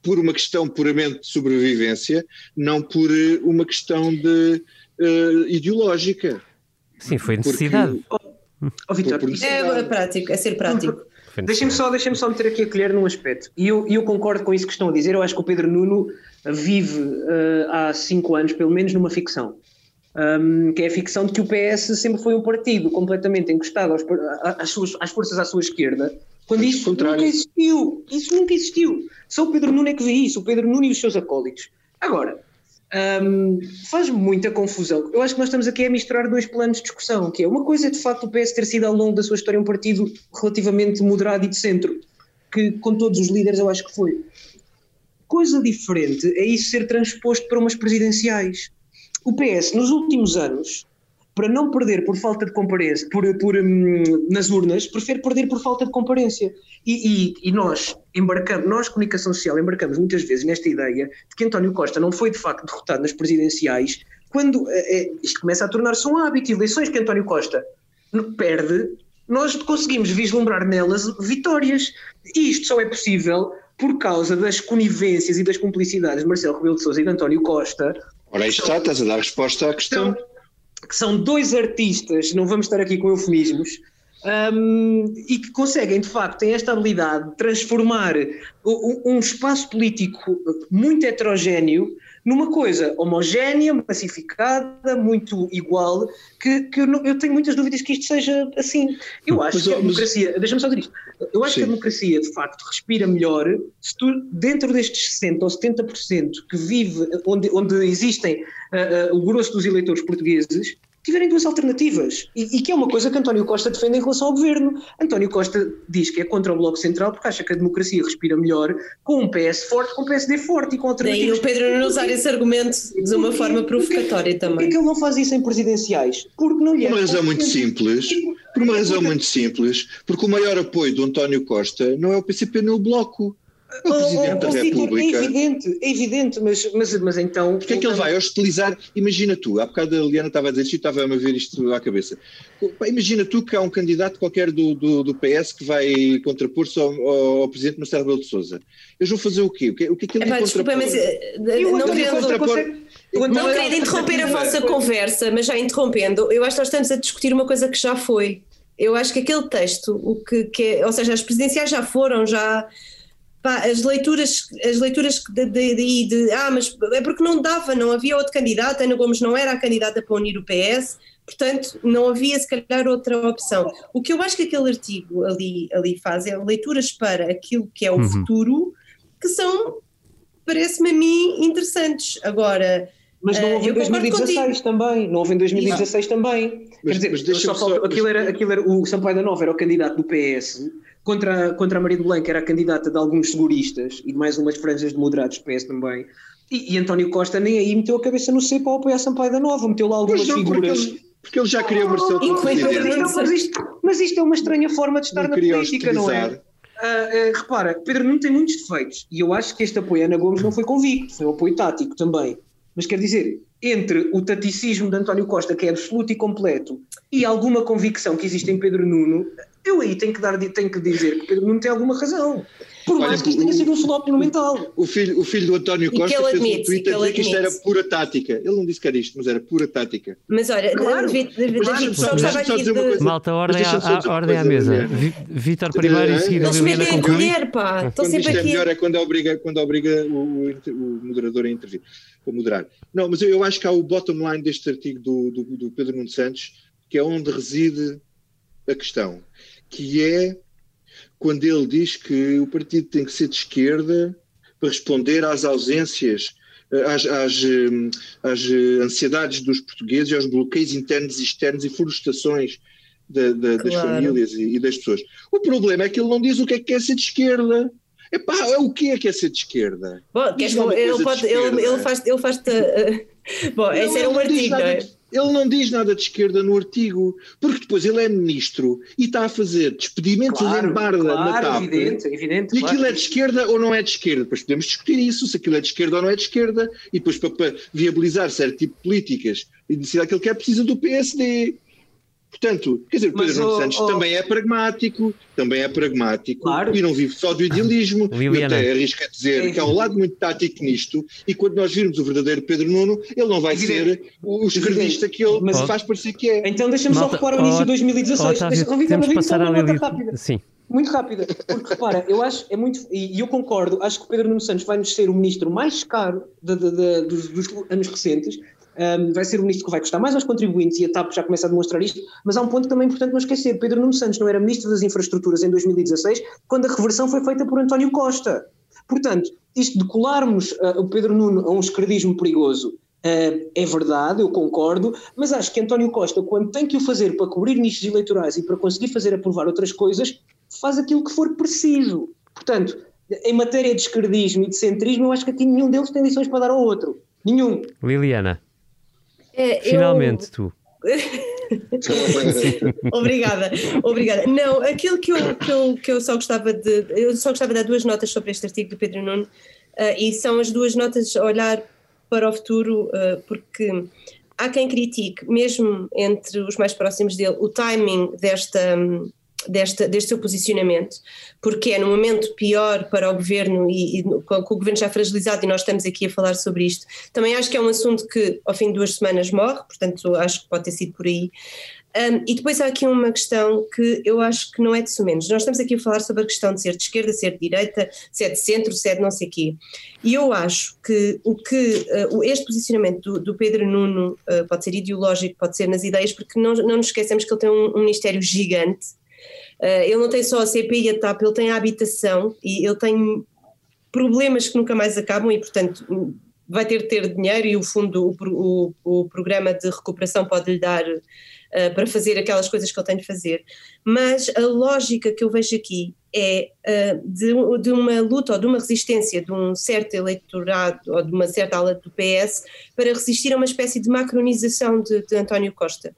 por uma questão puramente de sobrevivência, não por eh, uma questão de, uh, ideológica. Sim, foi necessidade. Porque, oh, oh Vitor, é, é prático, é ser prático. Deixem-me só, deixem só meter aqui a colher num aspecto. E eu, eu concordo com isso que estão a dizer. Eu acho que o Pedro Nuno vive uh, há cinco anos, pelo menos, numa ficção um, que é a ficção de que o PS sempre foi um partido completamente encostado aos, às, suas, às forças à sua esquerda, quando isso nunca existiu. Isso nunca existiu. Só o Pedro Nuno é que vê isso, o Pedro Nuno e os seus acólitos. Agora, um, faz muita confusão. Eu acho que nós estamos aqui a misturar dois planos de discussão, que é uma coisa é de facto o PS ter sido ao longo da sua história um partido relativamente moderado e de centro, que com todos os líderes eu acho que foi. Coisa diferente é isso ser transposto para umas presidenciais o PS, nos últimos anos, para não perder por falta de comparência, por, por, hum, nas urnas, prefere perder por falta de comparência. E, e, e, nós embarcamos, nós, comunicação social, embarcamos muitas vezes nesta ideia de que António Costa não foi de facto derrotado nas presidenciais, quando é, isto começa a tornar-se um hábito. Eleições que António Costa perde, nós conseguimos vislumbrar nelas vitórias. E isto só é possível por causa das conivências e das cumplicidades de Marcelo Rebelo de Sousa e de António Costa Ora, aí está, estás a dar resposta à questão. que são dois artistas, não vamos estar aqui com eufemismos, um, e que conseguem, de facto, têm esta habilidade de transformar um espaço político muito heterogéneo numa coisa homogénea, massificada, muito igual, que, que eu, não, eu, tenho muitas dúvidas que isto seja assim. Eu acho mas, que a democracia, mas... deixa-me só dizer isto, eu acho Sim. que a democracia de facto respira melhor se tu, dentro destes 60% ou 70% que vive, onde, onde existem uh, uh, o grosso dos eleitores portugueses, tiverem duas alternativas. E, e, que é uma coisa que António Costa defende em relação ao governo. António Costa diz que é contra o Bloco Central porque acha que a democracia respira melhor com um PS forte, com um PSD forte e com alternativas. Daí o Pedro não usar esse argumento de uma forma provocatória também. Por que ele não faz isso em presidenciais? Porque não lhe é. Por uma razão muito simples. Por uma razão muito simples. Porque o maior apoio do António Costa não é o PCP, nem o Bloco. O Presidente da República. É evidente, é evidente, mas, mas, mas então. Porque é que ele vai hostilizar? Imagina tu, há bocado a Liana estava a dizer isto e estava-me a ver isto à cabeça. Imagina tu que há um candidato qualquer do, do, do PS que vai contrapor-se ao, ao, Presidente Marcelo Rebelo de Souza. Eles vão fazer o quê? O que, o que é que ele vai Desculpa, mas eh, não querendo, contrapor... não querendo interromper a vossa conversa, mas já interrompendo, eu acho que nós estamos a discutir uma coisa que já foi. Eu acho que aquele texto, o que, que é, ou seja, as presidenciais já foram, já pá, as leituras, as leituras de, de, de, de, ah, mas é porque não dava, não havia outro candidato, Ana Gomes não era a candidata para unir o PS, portanto não havia se calhar outra opção. O que eu acho que aquele artigo ali, ali faz é leituras para aquilo que é o uhum. futuro, que são, parece-me a mim, interessantes. Agora, mas não houve uh, em 2016 também, não houve em 2016 também. Mas, Quer dizer, mas só só, aquilo, era, aquilo era, o Sampaio da Nova era o candidato do PS, contra, contra a Maria do Blanco era a candidata de alguns seguristas e de mais umas franjas de moderados do PS também. E, e, António Costa nem aí meteu a cabeça no C para apoiar Sampaio da Nova, meteu lá algumas não, figuras. Porque ele, porque ele já queria Marcelo oh, como mas, isto, mas isto é uma estranha forma de estar não na política, não é? Uh, uh, repara, Pedro não tem muitos defeitos e eu acho que este apoio a Ana Gomes não foi convicto, foi um apoio tático também. Mas quer dizer, entre o taticismo de António Costa, que é absoluto e completo, e alguma convicção que existe em Pedro Nuno, eu aí tenho que, dar, tenho que dizer que Pedro Nuno tem alguma razão. Por mais Olha, que isto tenha sido um flop monumental. O filho, o filho do António Costa fez admite, um tweet a dizer que isto era pura tática. Ele não disse que era isto, mas era pura tática. Mas olha, claro. David, só estava aqui de... Malta, ordem, à, ordem à mesa. Vítor primeiro e seguida a Liliana conclui. pá. Estão sempre aqui. É melhor é quando obriga, quando obriga o, o, o moderador a intervir para moderar. Não, mas eu, eu, acho que há o bottom line deste artigo do, do, do Pedro Nuno Santos, que é onde reside a questão, que é quando ele diz que o partido tem que ser de esquerda para responder às ausências, às, às, às ansiedades dos portugueses, aos bloqueios internos e externos e frustrações da, da, claro. das famílias e, e, das pessoas. O problema é que ele não diz o que é que quer ser de esquerda. Epá, é o que é que é ser de esquerda? Bom, queres, ele, pode, ele, ele, faz, ele faz uh, Bom, esse era um artigo, não é? Ele não diz nada de esquerda no artigo, porque depois ele é ministro e está a fazer despedimentos claro, em barda claro, na TAP. Evidente, evidente, e aquilo claro. é de esquerda ou não é de esquerda? Depois podemos discutir isso, se aquilo é de esquerda ou não é de esquerda, e depois para, para viabilizar certo tipo de políticas e decidir aquilo que é preciso do PSD. Portanto, quer dizer, Pedro Nuno Santos oh, também é pragmático, também é pragmático claro. e não vive só do idealismo. Eu até arrisco a dizer é. que há um lado muito tático nisto e quando nós virmos o verdadeiro Pedro Nuno, ele não vai ser o esquerdista que ele Mas, faz parecer que é. Então deixa-me só recuar ao início de 2016. Deixa-me passar a rápida. Sim. Muito rápida, porque repara, eu acho, é muito, e eu concordo, acho que o Pedro Nuno Santos vai nos ser o ministro mais caro de, de, de, dos, dos anos recentes, um, vai ser o ministro que vai custar mais aos contribuintes e a TAP já começa a demonstrar isto, mas há um ponto também importante não esquecer, Pedro Nuno Santos não era ministro das infraestruturas em 2016, quando a reversão foi feita por António Costa. Portanto, isto de colarmos uh, o Pedro Nuno a um esquerdismo perigoso Uh, é verdade, eu concordo, mas acho que António Costa, quando tem que o fazer para cobrir nichos eleitorais e para conseguir fazer aprovar outras coisas, faz aquilo que for preciso. Portanto, em matéria de esquerdismo e de centrismo, eu acho que aqui nenhum deles tem lições para dar ao outro. Nenhum. Liliana. É, Finalmente eu... tu. obrigada, obrigada. Não, aquilo que eu, que, eu, que eu só gostava de. Eu só gostava de dar duas notas sobre este artigo do Pedro Nuno, uh, e são as duas notas a olhar para o futuro, uh, porque há quem critique, mesmo entre os mais próximos dele, o timing desta. Um, desta, deste seu posicionamento, porque é no momento pior para o governo e, e com, o governo já fragilizado, e nós estamos aqui a falar sobre isto. Também acho que é um assunto que ao fim de duas semanas morre, portanto acho que pode ter sido por aí. Um, e depois há aqui uma questão que eu acho que não é de sumenos. Nós estamos aqui a falar sobre a questão de ser de esquerda, ser de direita, se é de centro, se é de não sei quê. E eu acho que o que uh, este posicionamento do, do Pedro Nuno uh, pode ser ideológico, pode ser nas ideias, porque não, não nos esquecemos que ele tem um, um ministério gigante ele não tem só a CPI e a TAP, ele tem a habitação e ele tem problemas que nunca mais acabam e, portanto, vai ter de ter dinheiro e o fundo, o, o, o programa de recuperação pode lhe dar uh, para fazer aquelas coisas que ele tem de fazer. Mas a lógica que eu vejo aqui é uh, de, de, uma luta ou de uma resistência de um certo eleitorado ou de uma certa ala do PS para resistir a uma espécie de macronização de, de António Costa.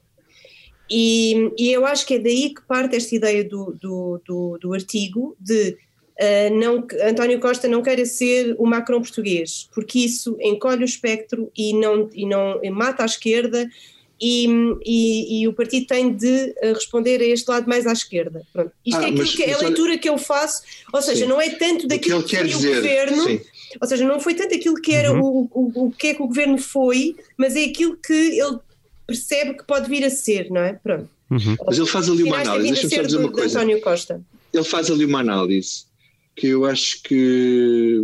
E, e, eu acho que é daí que parte esta ideia do, do, do, do artigo de uh, não, António Costa não queira ser o Macron português, porque isso encolhe o espectro e não, e não e mata a esquerda e, e, e, o partido tem de eh, responder a este lado mais à esquerda. Pronto. Isto ah, é, aquilo que, é a leitura que eu faço, ou seja, sim. não é tanto daquilo que, que, que o governo, sim. ou seja, não foi tanto aquilo que era uhum. o, o, o que é que o governo foi, mas é aquilo que ele percebe que pode vir a ser, não é? Pronto. Uhum. Mas ele faz ali uma análise, deixa-me só dizer uma coisa. António Costa. Ele faz ali uma análise que eu acho que,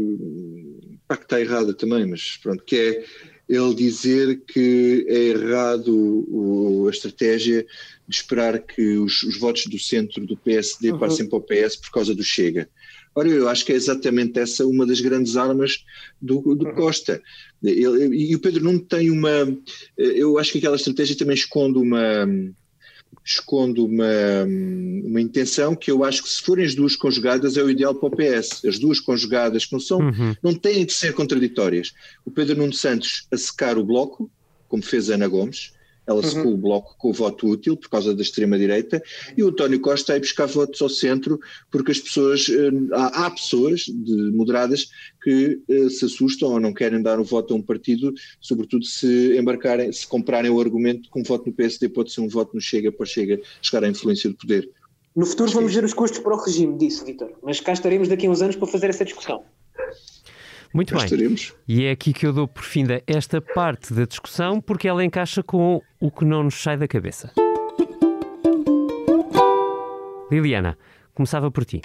pá, que está errada também, mas pronto, que é ele dizer que é errado o, a estratégia de esperar que os, os, votos do centro do PSD uhum. passem para o PS por causa do Chega. Ora, eu acho que é exatamente essa uma das grandes armas do, do uhum. Costa. Ele, e o Pedro não tem uma. Eu acho que aquela estratégia também esconde uma esconde uma, uma intenção que eu acho que se forem as duas conjugadas é o ideal para o PS. As duas conjugadas que não são, uhum. não têm de ser contraditórias. O Pedro Nuno Santos a secar o bloco, como fez a Ana Gomes, ela secou uhum. o bloco com o voto útil por causa da extrema-direita, e o António Costa a buscar votos ao centro, porque as pessoas, eh, há, há pessoas de, moderadas que uh, se assustam ou não querem dar o voto a um partido, sobretudo se embarcarem, se comprarem o argumento que um voto no PSD pode ser um voto no Chega para Chega chegar à influência do poder. No futuro vamos ver os custos para o regime disso, Vitor, mas cá estaremos daqui a uns anos para fazer essa discussão. Muito bem. Estaremos. E é aqui que eu dou por fim esta parte da discussão, porque ela encaixa com o que não nos sai da cabeça. Liliana, começava por ti.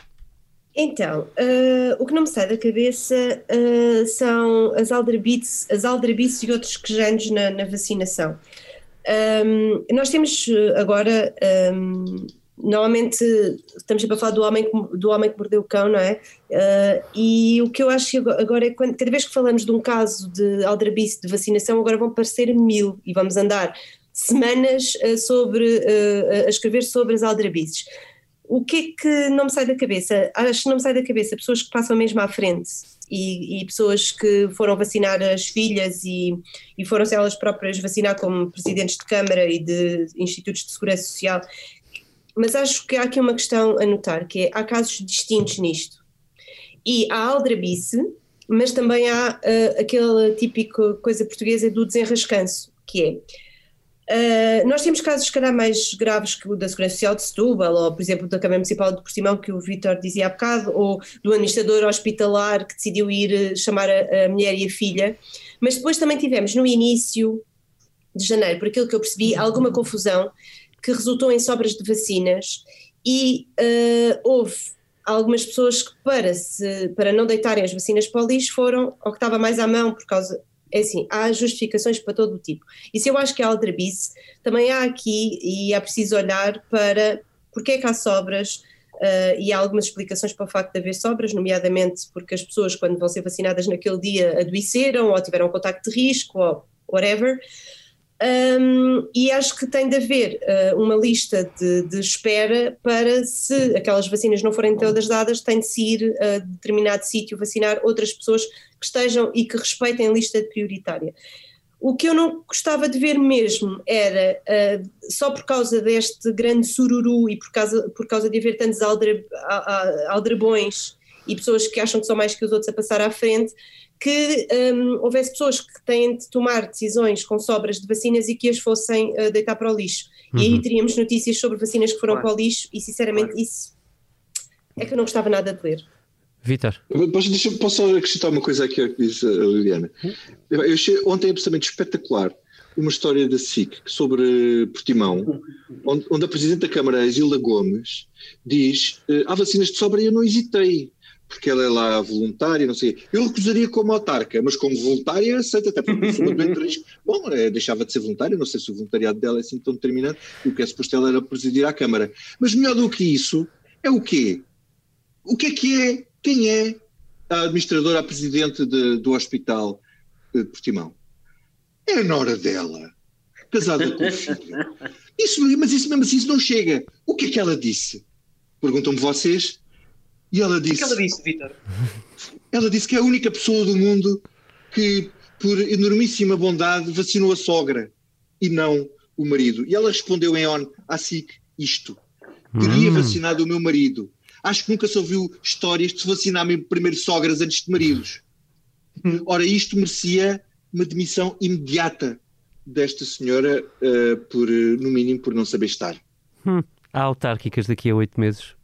Então, uh, o que não me sai da cabeça uh, são as aldrabices, as aldrabices e outros quejantes na, na vacinação. Um, nós temos agora um, normalmente estamos sempre a falar do homem que, do homem que mordeu o cão, não é? Uh, e o que eu acho agora é que cada vez que falamos de um caso de aldrabice de vacinação, agora vão parecer mil e vamos andar semanas uh, sobre, uh, a escrever sobre as aldrabices. O que é que não me sai da cabeça? Acho que não me sai da cabeça pessoas que passam mesmo à frente e, e pessoas que foram vacinar as filhas e, e foram-se elas próprias vacinar como presidentes de Câmara e de institutos de segurança social mas acho que há aqui uma questão a notar, que é, há casos distintos nisto. E há aldrabice, mas também há uh, aquela típica coisa portuguesa do desenrascanço, que é, Uh, nós temos casos, se calhar, mais graves que o da Segurança Social de Setúbal, ou, por exemplo, da Câmara Municipal de Portimão, que o Vítor dizia há bocado, ou do administrador hospitalar que decidiu ir eh, chamar a, a, mulher e a filha. Mas depois também tivemos, no início de janeiro, por aquilo que eu percebi, alguma confusão que resultou em sobras de vacinas e uh, houve algumas pessoas que para, se, para não deitarem as vacinas para o lixo foram ao que estava mais à mão por causa, é assim, há justificações para todo o tipo. E se eu acho que há aldrabice, também há aqui e é preciso olhar para porque é que há sobras uh, e há algumas explicações para o facto de haver sobras, nomeadamente porque as pessoas quando vão ser vacinadas naquele dia adoeceram ou tiveram contacto de risco ou whatever, um, e acho que tem de haver uh, uma lista de, de, espera para, se aquelas vacinas não forem todas dadas, tem de se ir a determinado sítio vacinar outras pessoas que estejam e que respeitem a lista prioritária. O que eu não gostava de ver mesmo era, uh, só por causa deste grande sururu e por causa, por causa de haver tantos aldra, aldrabões e pessoas que acham que são mais que os outros a passar à frente, que um, houvesse pessoas que têm de tomar decisões com sobras de vacinas e que as fossem uh, deitar para o lixo. Uhum. E aí uhum. teríamos notícias sobre vacinas que foram claro. para o lixo e sinceramente claro. isso é que eu não gostava nada de ler. Vitor. Posso, posso só acrescentar uma coisa aqui ao que disse a Liliana? Eu achei ontem absolutamente espetacular uma história da SIC sobre Portimão, onde, onde a Presidente da Câmara, Isilda Gomes, diz: eh, há vacinas de sobra e eu não hesitei porque ela é lá voluntária, não sei. Eu recusaria como autarca, mas como voluntária aceita, até porque sou uma doente de risco. Bom, é, deixava de ser voluntária, não sei se o voluntariado dela é assim tão determinante, e o que é suposto ela era presidir à Câmara. Mas melhor do que isso, é o quê? O que é que é? Quem é a administradora, a presidente de, do hospital de Portimão? É a nora dela, casada com o filho. Isso, mas isso mesmo assim isso não chega. O que é que ela disse? Perguntam-me vocês, e ela disse. O que, ela disse, Vitor? Ela disse que é a única pessoa do mundo que, por enormíssima bondade, vacinou a sogra e não o marido. E ela respondeu em on à SIC isto. Teria hum. vacinado o meu marido. Acho que nunca se ouviu histórias de se vacinar primeiro sogras antes de maridos. Hum. Ora, isto merecia uma demissão imediata desta senhora, uh, por, no mínimo, por não saber estar. Hum. Há autárquicas daqui a oito meses.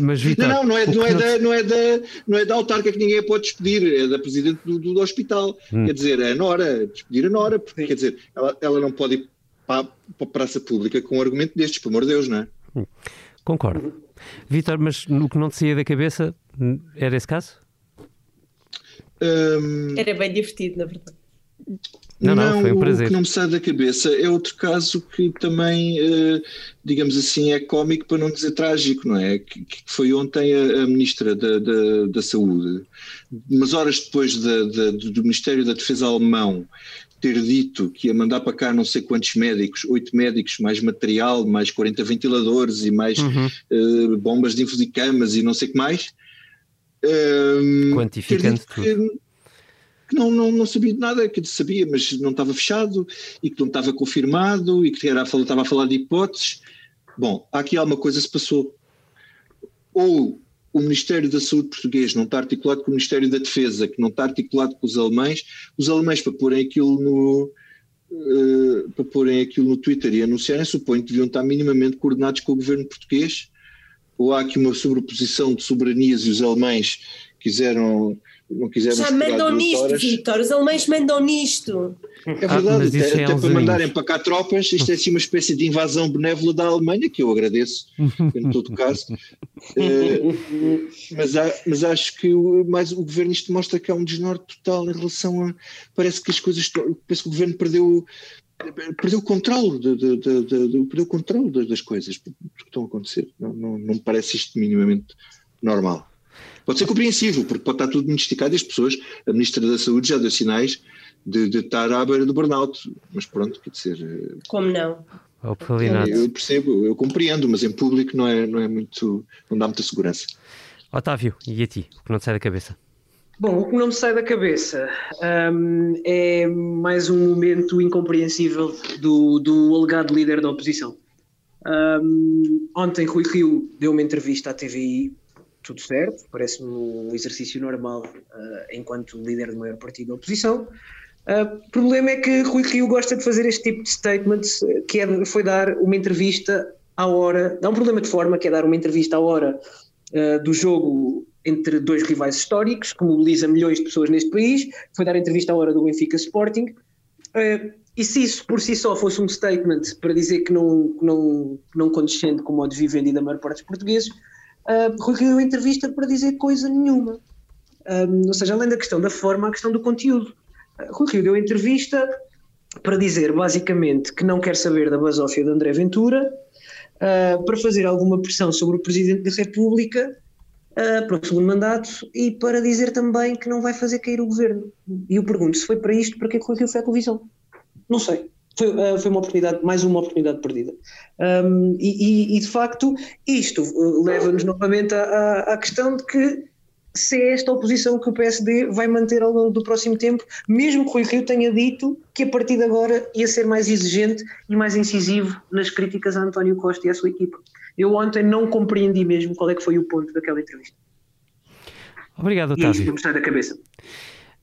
Mas, Victor, não, não, não, é, não, é da, não, é da, não é da autarca que ninguém a pode despedir, é da presidente do, do, do hospital. Hum. Quer dizer, é a Nora, despedir a Nora, porque quer dizer, ela, ela não pode ir para, para a praça pública com um argumento destes, pelo amor de Deus, não é? Hum. Concordo. Vitor, mas no que não te saía da cabeça, era esse caso? Um... Era bem divertido, na verdade. Não, não, foi um prazer. O que não me sai da cabeça é outro caso que também, uh, digamos assim, é cómico para não dizer trágico, não é? Que, foi ontem a, Ministra da, da, da, Saúde, umas horas depois do Ministério da Defesa alemão ter dito que ia mandar para cá não sei quantos médicos, oito médicos, mais material, mais 40 ventiladores e mais uhum. uh, bombas de infusicamas e não sei o que mais. Uh, Quantificando tudo que não, não, não sabia de nada, que sabia, mas não estava fechado e que não estava confirmado e que era, estava a falar de hipóteses. Bom, aqui alguma coisa se passou. Ou o Ministério da Saúde português não está articulado com o Ministério da Defesa, que não está articulado com os alemães, os alemães para porem aquilo no, uh, para porem aquilo no Twitter e anunciarem, suponho que deviam estar minimamente coordenados com o governo português, ou há aqui uma sobreposição de soberanias e os alemães quiseram não quisermos Já mandam nisto. Vitor, os alemães mandam nisto. É verdade, ah, até, é até para mandarem para cá tropas, isto é assim uma espécie de invasão benévola da Alemanha, que eu agradeço, em todo caso. Uh, mas, há, mas acho que o, mais, o governo isto mostra que há um desnorte total em relação a. Parece que as coisas. Parece que o governo perdeu. Perdeu o controle, de, de, de, perdeu o controle das coisas que estão a acontecer. Não, não, não me parece isto minimamente normal. Pode ser compreensivo, porque pode estar tudo muito esticado e as pessoas, a Ministra da Saúde já deu sinais de, de estar à beira do burnout. Mas pronto, quer dizer. Eh, Como não? Eu percebo, eu compreendo, mas em público não é, não é muito. não dá muita segurança. Otávio, e a ti? O que não te sai da cabeça? Bom, o que não me sai da cabeça um, é mais um momento incompreensível do, do alegado líder da oposição. Um, ontem Rui Rio deu uma entrevista à TVI tudo certo, parece-me um exercício normal uh, enquanto líder do maior partido da oposição. Ah, o uh, problema é que Rui Rio gosta de fazer este tipo de statements, que é, foi dar uma entrevista à hora, dá um problema de forma, que é dar uma entrevista à hora uh, do jogo entre dois rivais históricos, que mobiliza milhões de pessoas neste país, foi dar entrevista à hora do Benfica Sporting. e se isso por si só fosse um statement para dizer que não, que não, não condescende com o modo de vivendi da maior parte dos portugueses, uh, Rui Rio entrevista para dizer coisa nenhuma. Um, ou seja, além da questão da forma, a questão do conteúdo. Uh, Rui Rio deu entrevista para dizer basicamente que não quer saber da basófia de André Ventura, uh, para fazer alguma pressão sobre o Presidente da República uh, para o segundo mandato e para dizer também que não vai fazer cair o governo. E eu pergunto, se foi para isto, para que é que Rui Rio foi à televisão? Não sei foi, uh, foi uma oportunidade, mais uma oportunidade perdida. Um, e, e, de facto, isto leva-nos novamente à, à, questão de que se é esta oposição que o PSD vai manter ao longo do próximo tempo, mesmo que Rui Rio tenha dito que a partir de agora ia ser mais exigente e mais incisivo nas críticas a António Costa e à sua equipa. Eu ontem não compreendi mesmo qual é que foi o ponto daquela entrevista. Obrigado, Otávio. E é isto me sai da cabeça.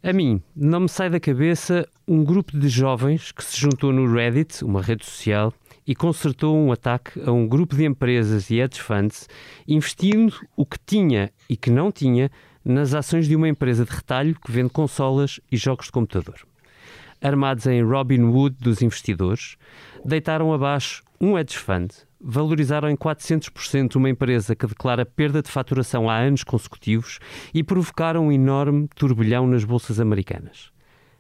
A mim, não me sai da cabeça um grupo de jovens que se juntou no Reddit, uma rede social, e consertou um ataque a um grupo de empresas e hedge funds, investindo o que tinha e que não tinha nas ações de uma empresa de retalho que vende consolas e jogos de computador. Armados em Robin Hood dos investidores, deitaram abaixo um hedge fund, valorizaram em 400% uma empresa que declara perda de faturação há anos consecutivos e provocaram um enorme turbilhão nas bolsas americanas.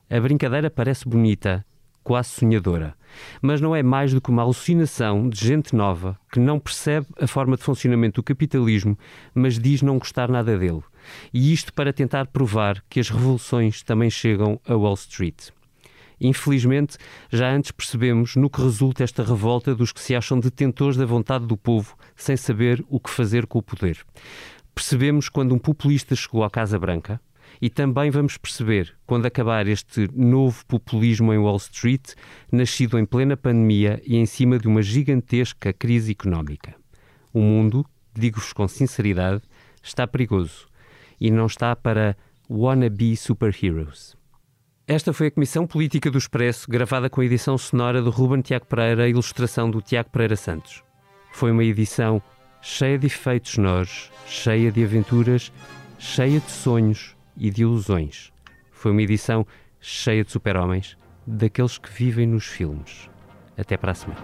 A brincadeira parece bonita, quase sonhadora, mas não é mais do que uma alucinação de gente nova que não percebe a forma de funcionamento do capitalismo, mas diz não gostar nada dele. E isto para tentar provar que as revoluções também chegam a Wall Street. Infelizmente, já antes percebemos no que resulta esta revolta dos que se acham detentores da vontade do povo sem saber o que fazer com o poder. Percebemos quando um populista chegou à Casa Branca e também vamos perceber quando acabar este novo populismo em Wall Street, nascido em plena pandemia e em cima de uma gigantesca crise económica. O mundo, digo-vos com sinceridade, está perigoso e não está para wannabe superheroes. Esta foi a Comissão Política do Expresso, gravada com a edição sonora do Ruben Tiago Pereira e ilustração do Tiago Pereira Santos. Foi uma edição cheia de efeitos sonoros, cheia de aventuras, cheia de sonhos e de ilusões. Foi uma edição cheia de super-homens, daqueles que vivem nos filmes. Até para a semana.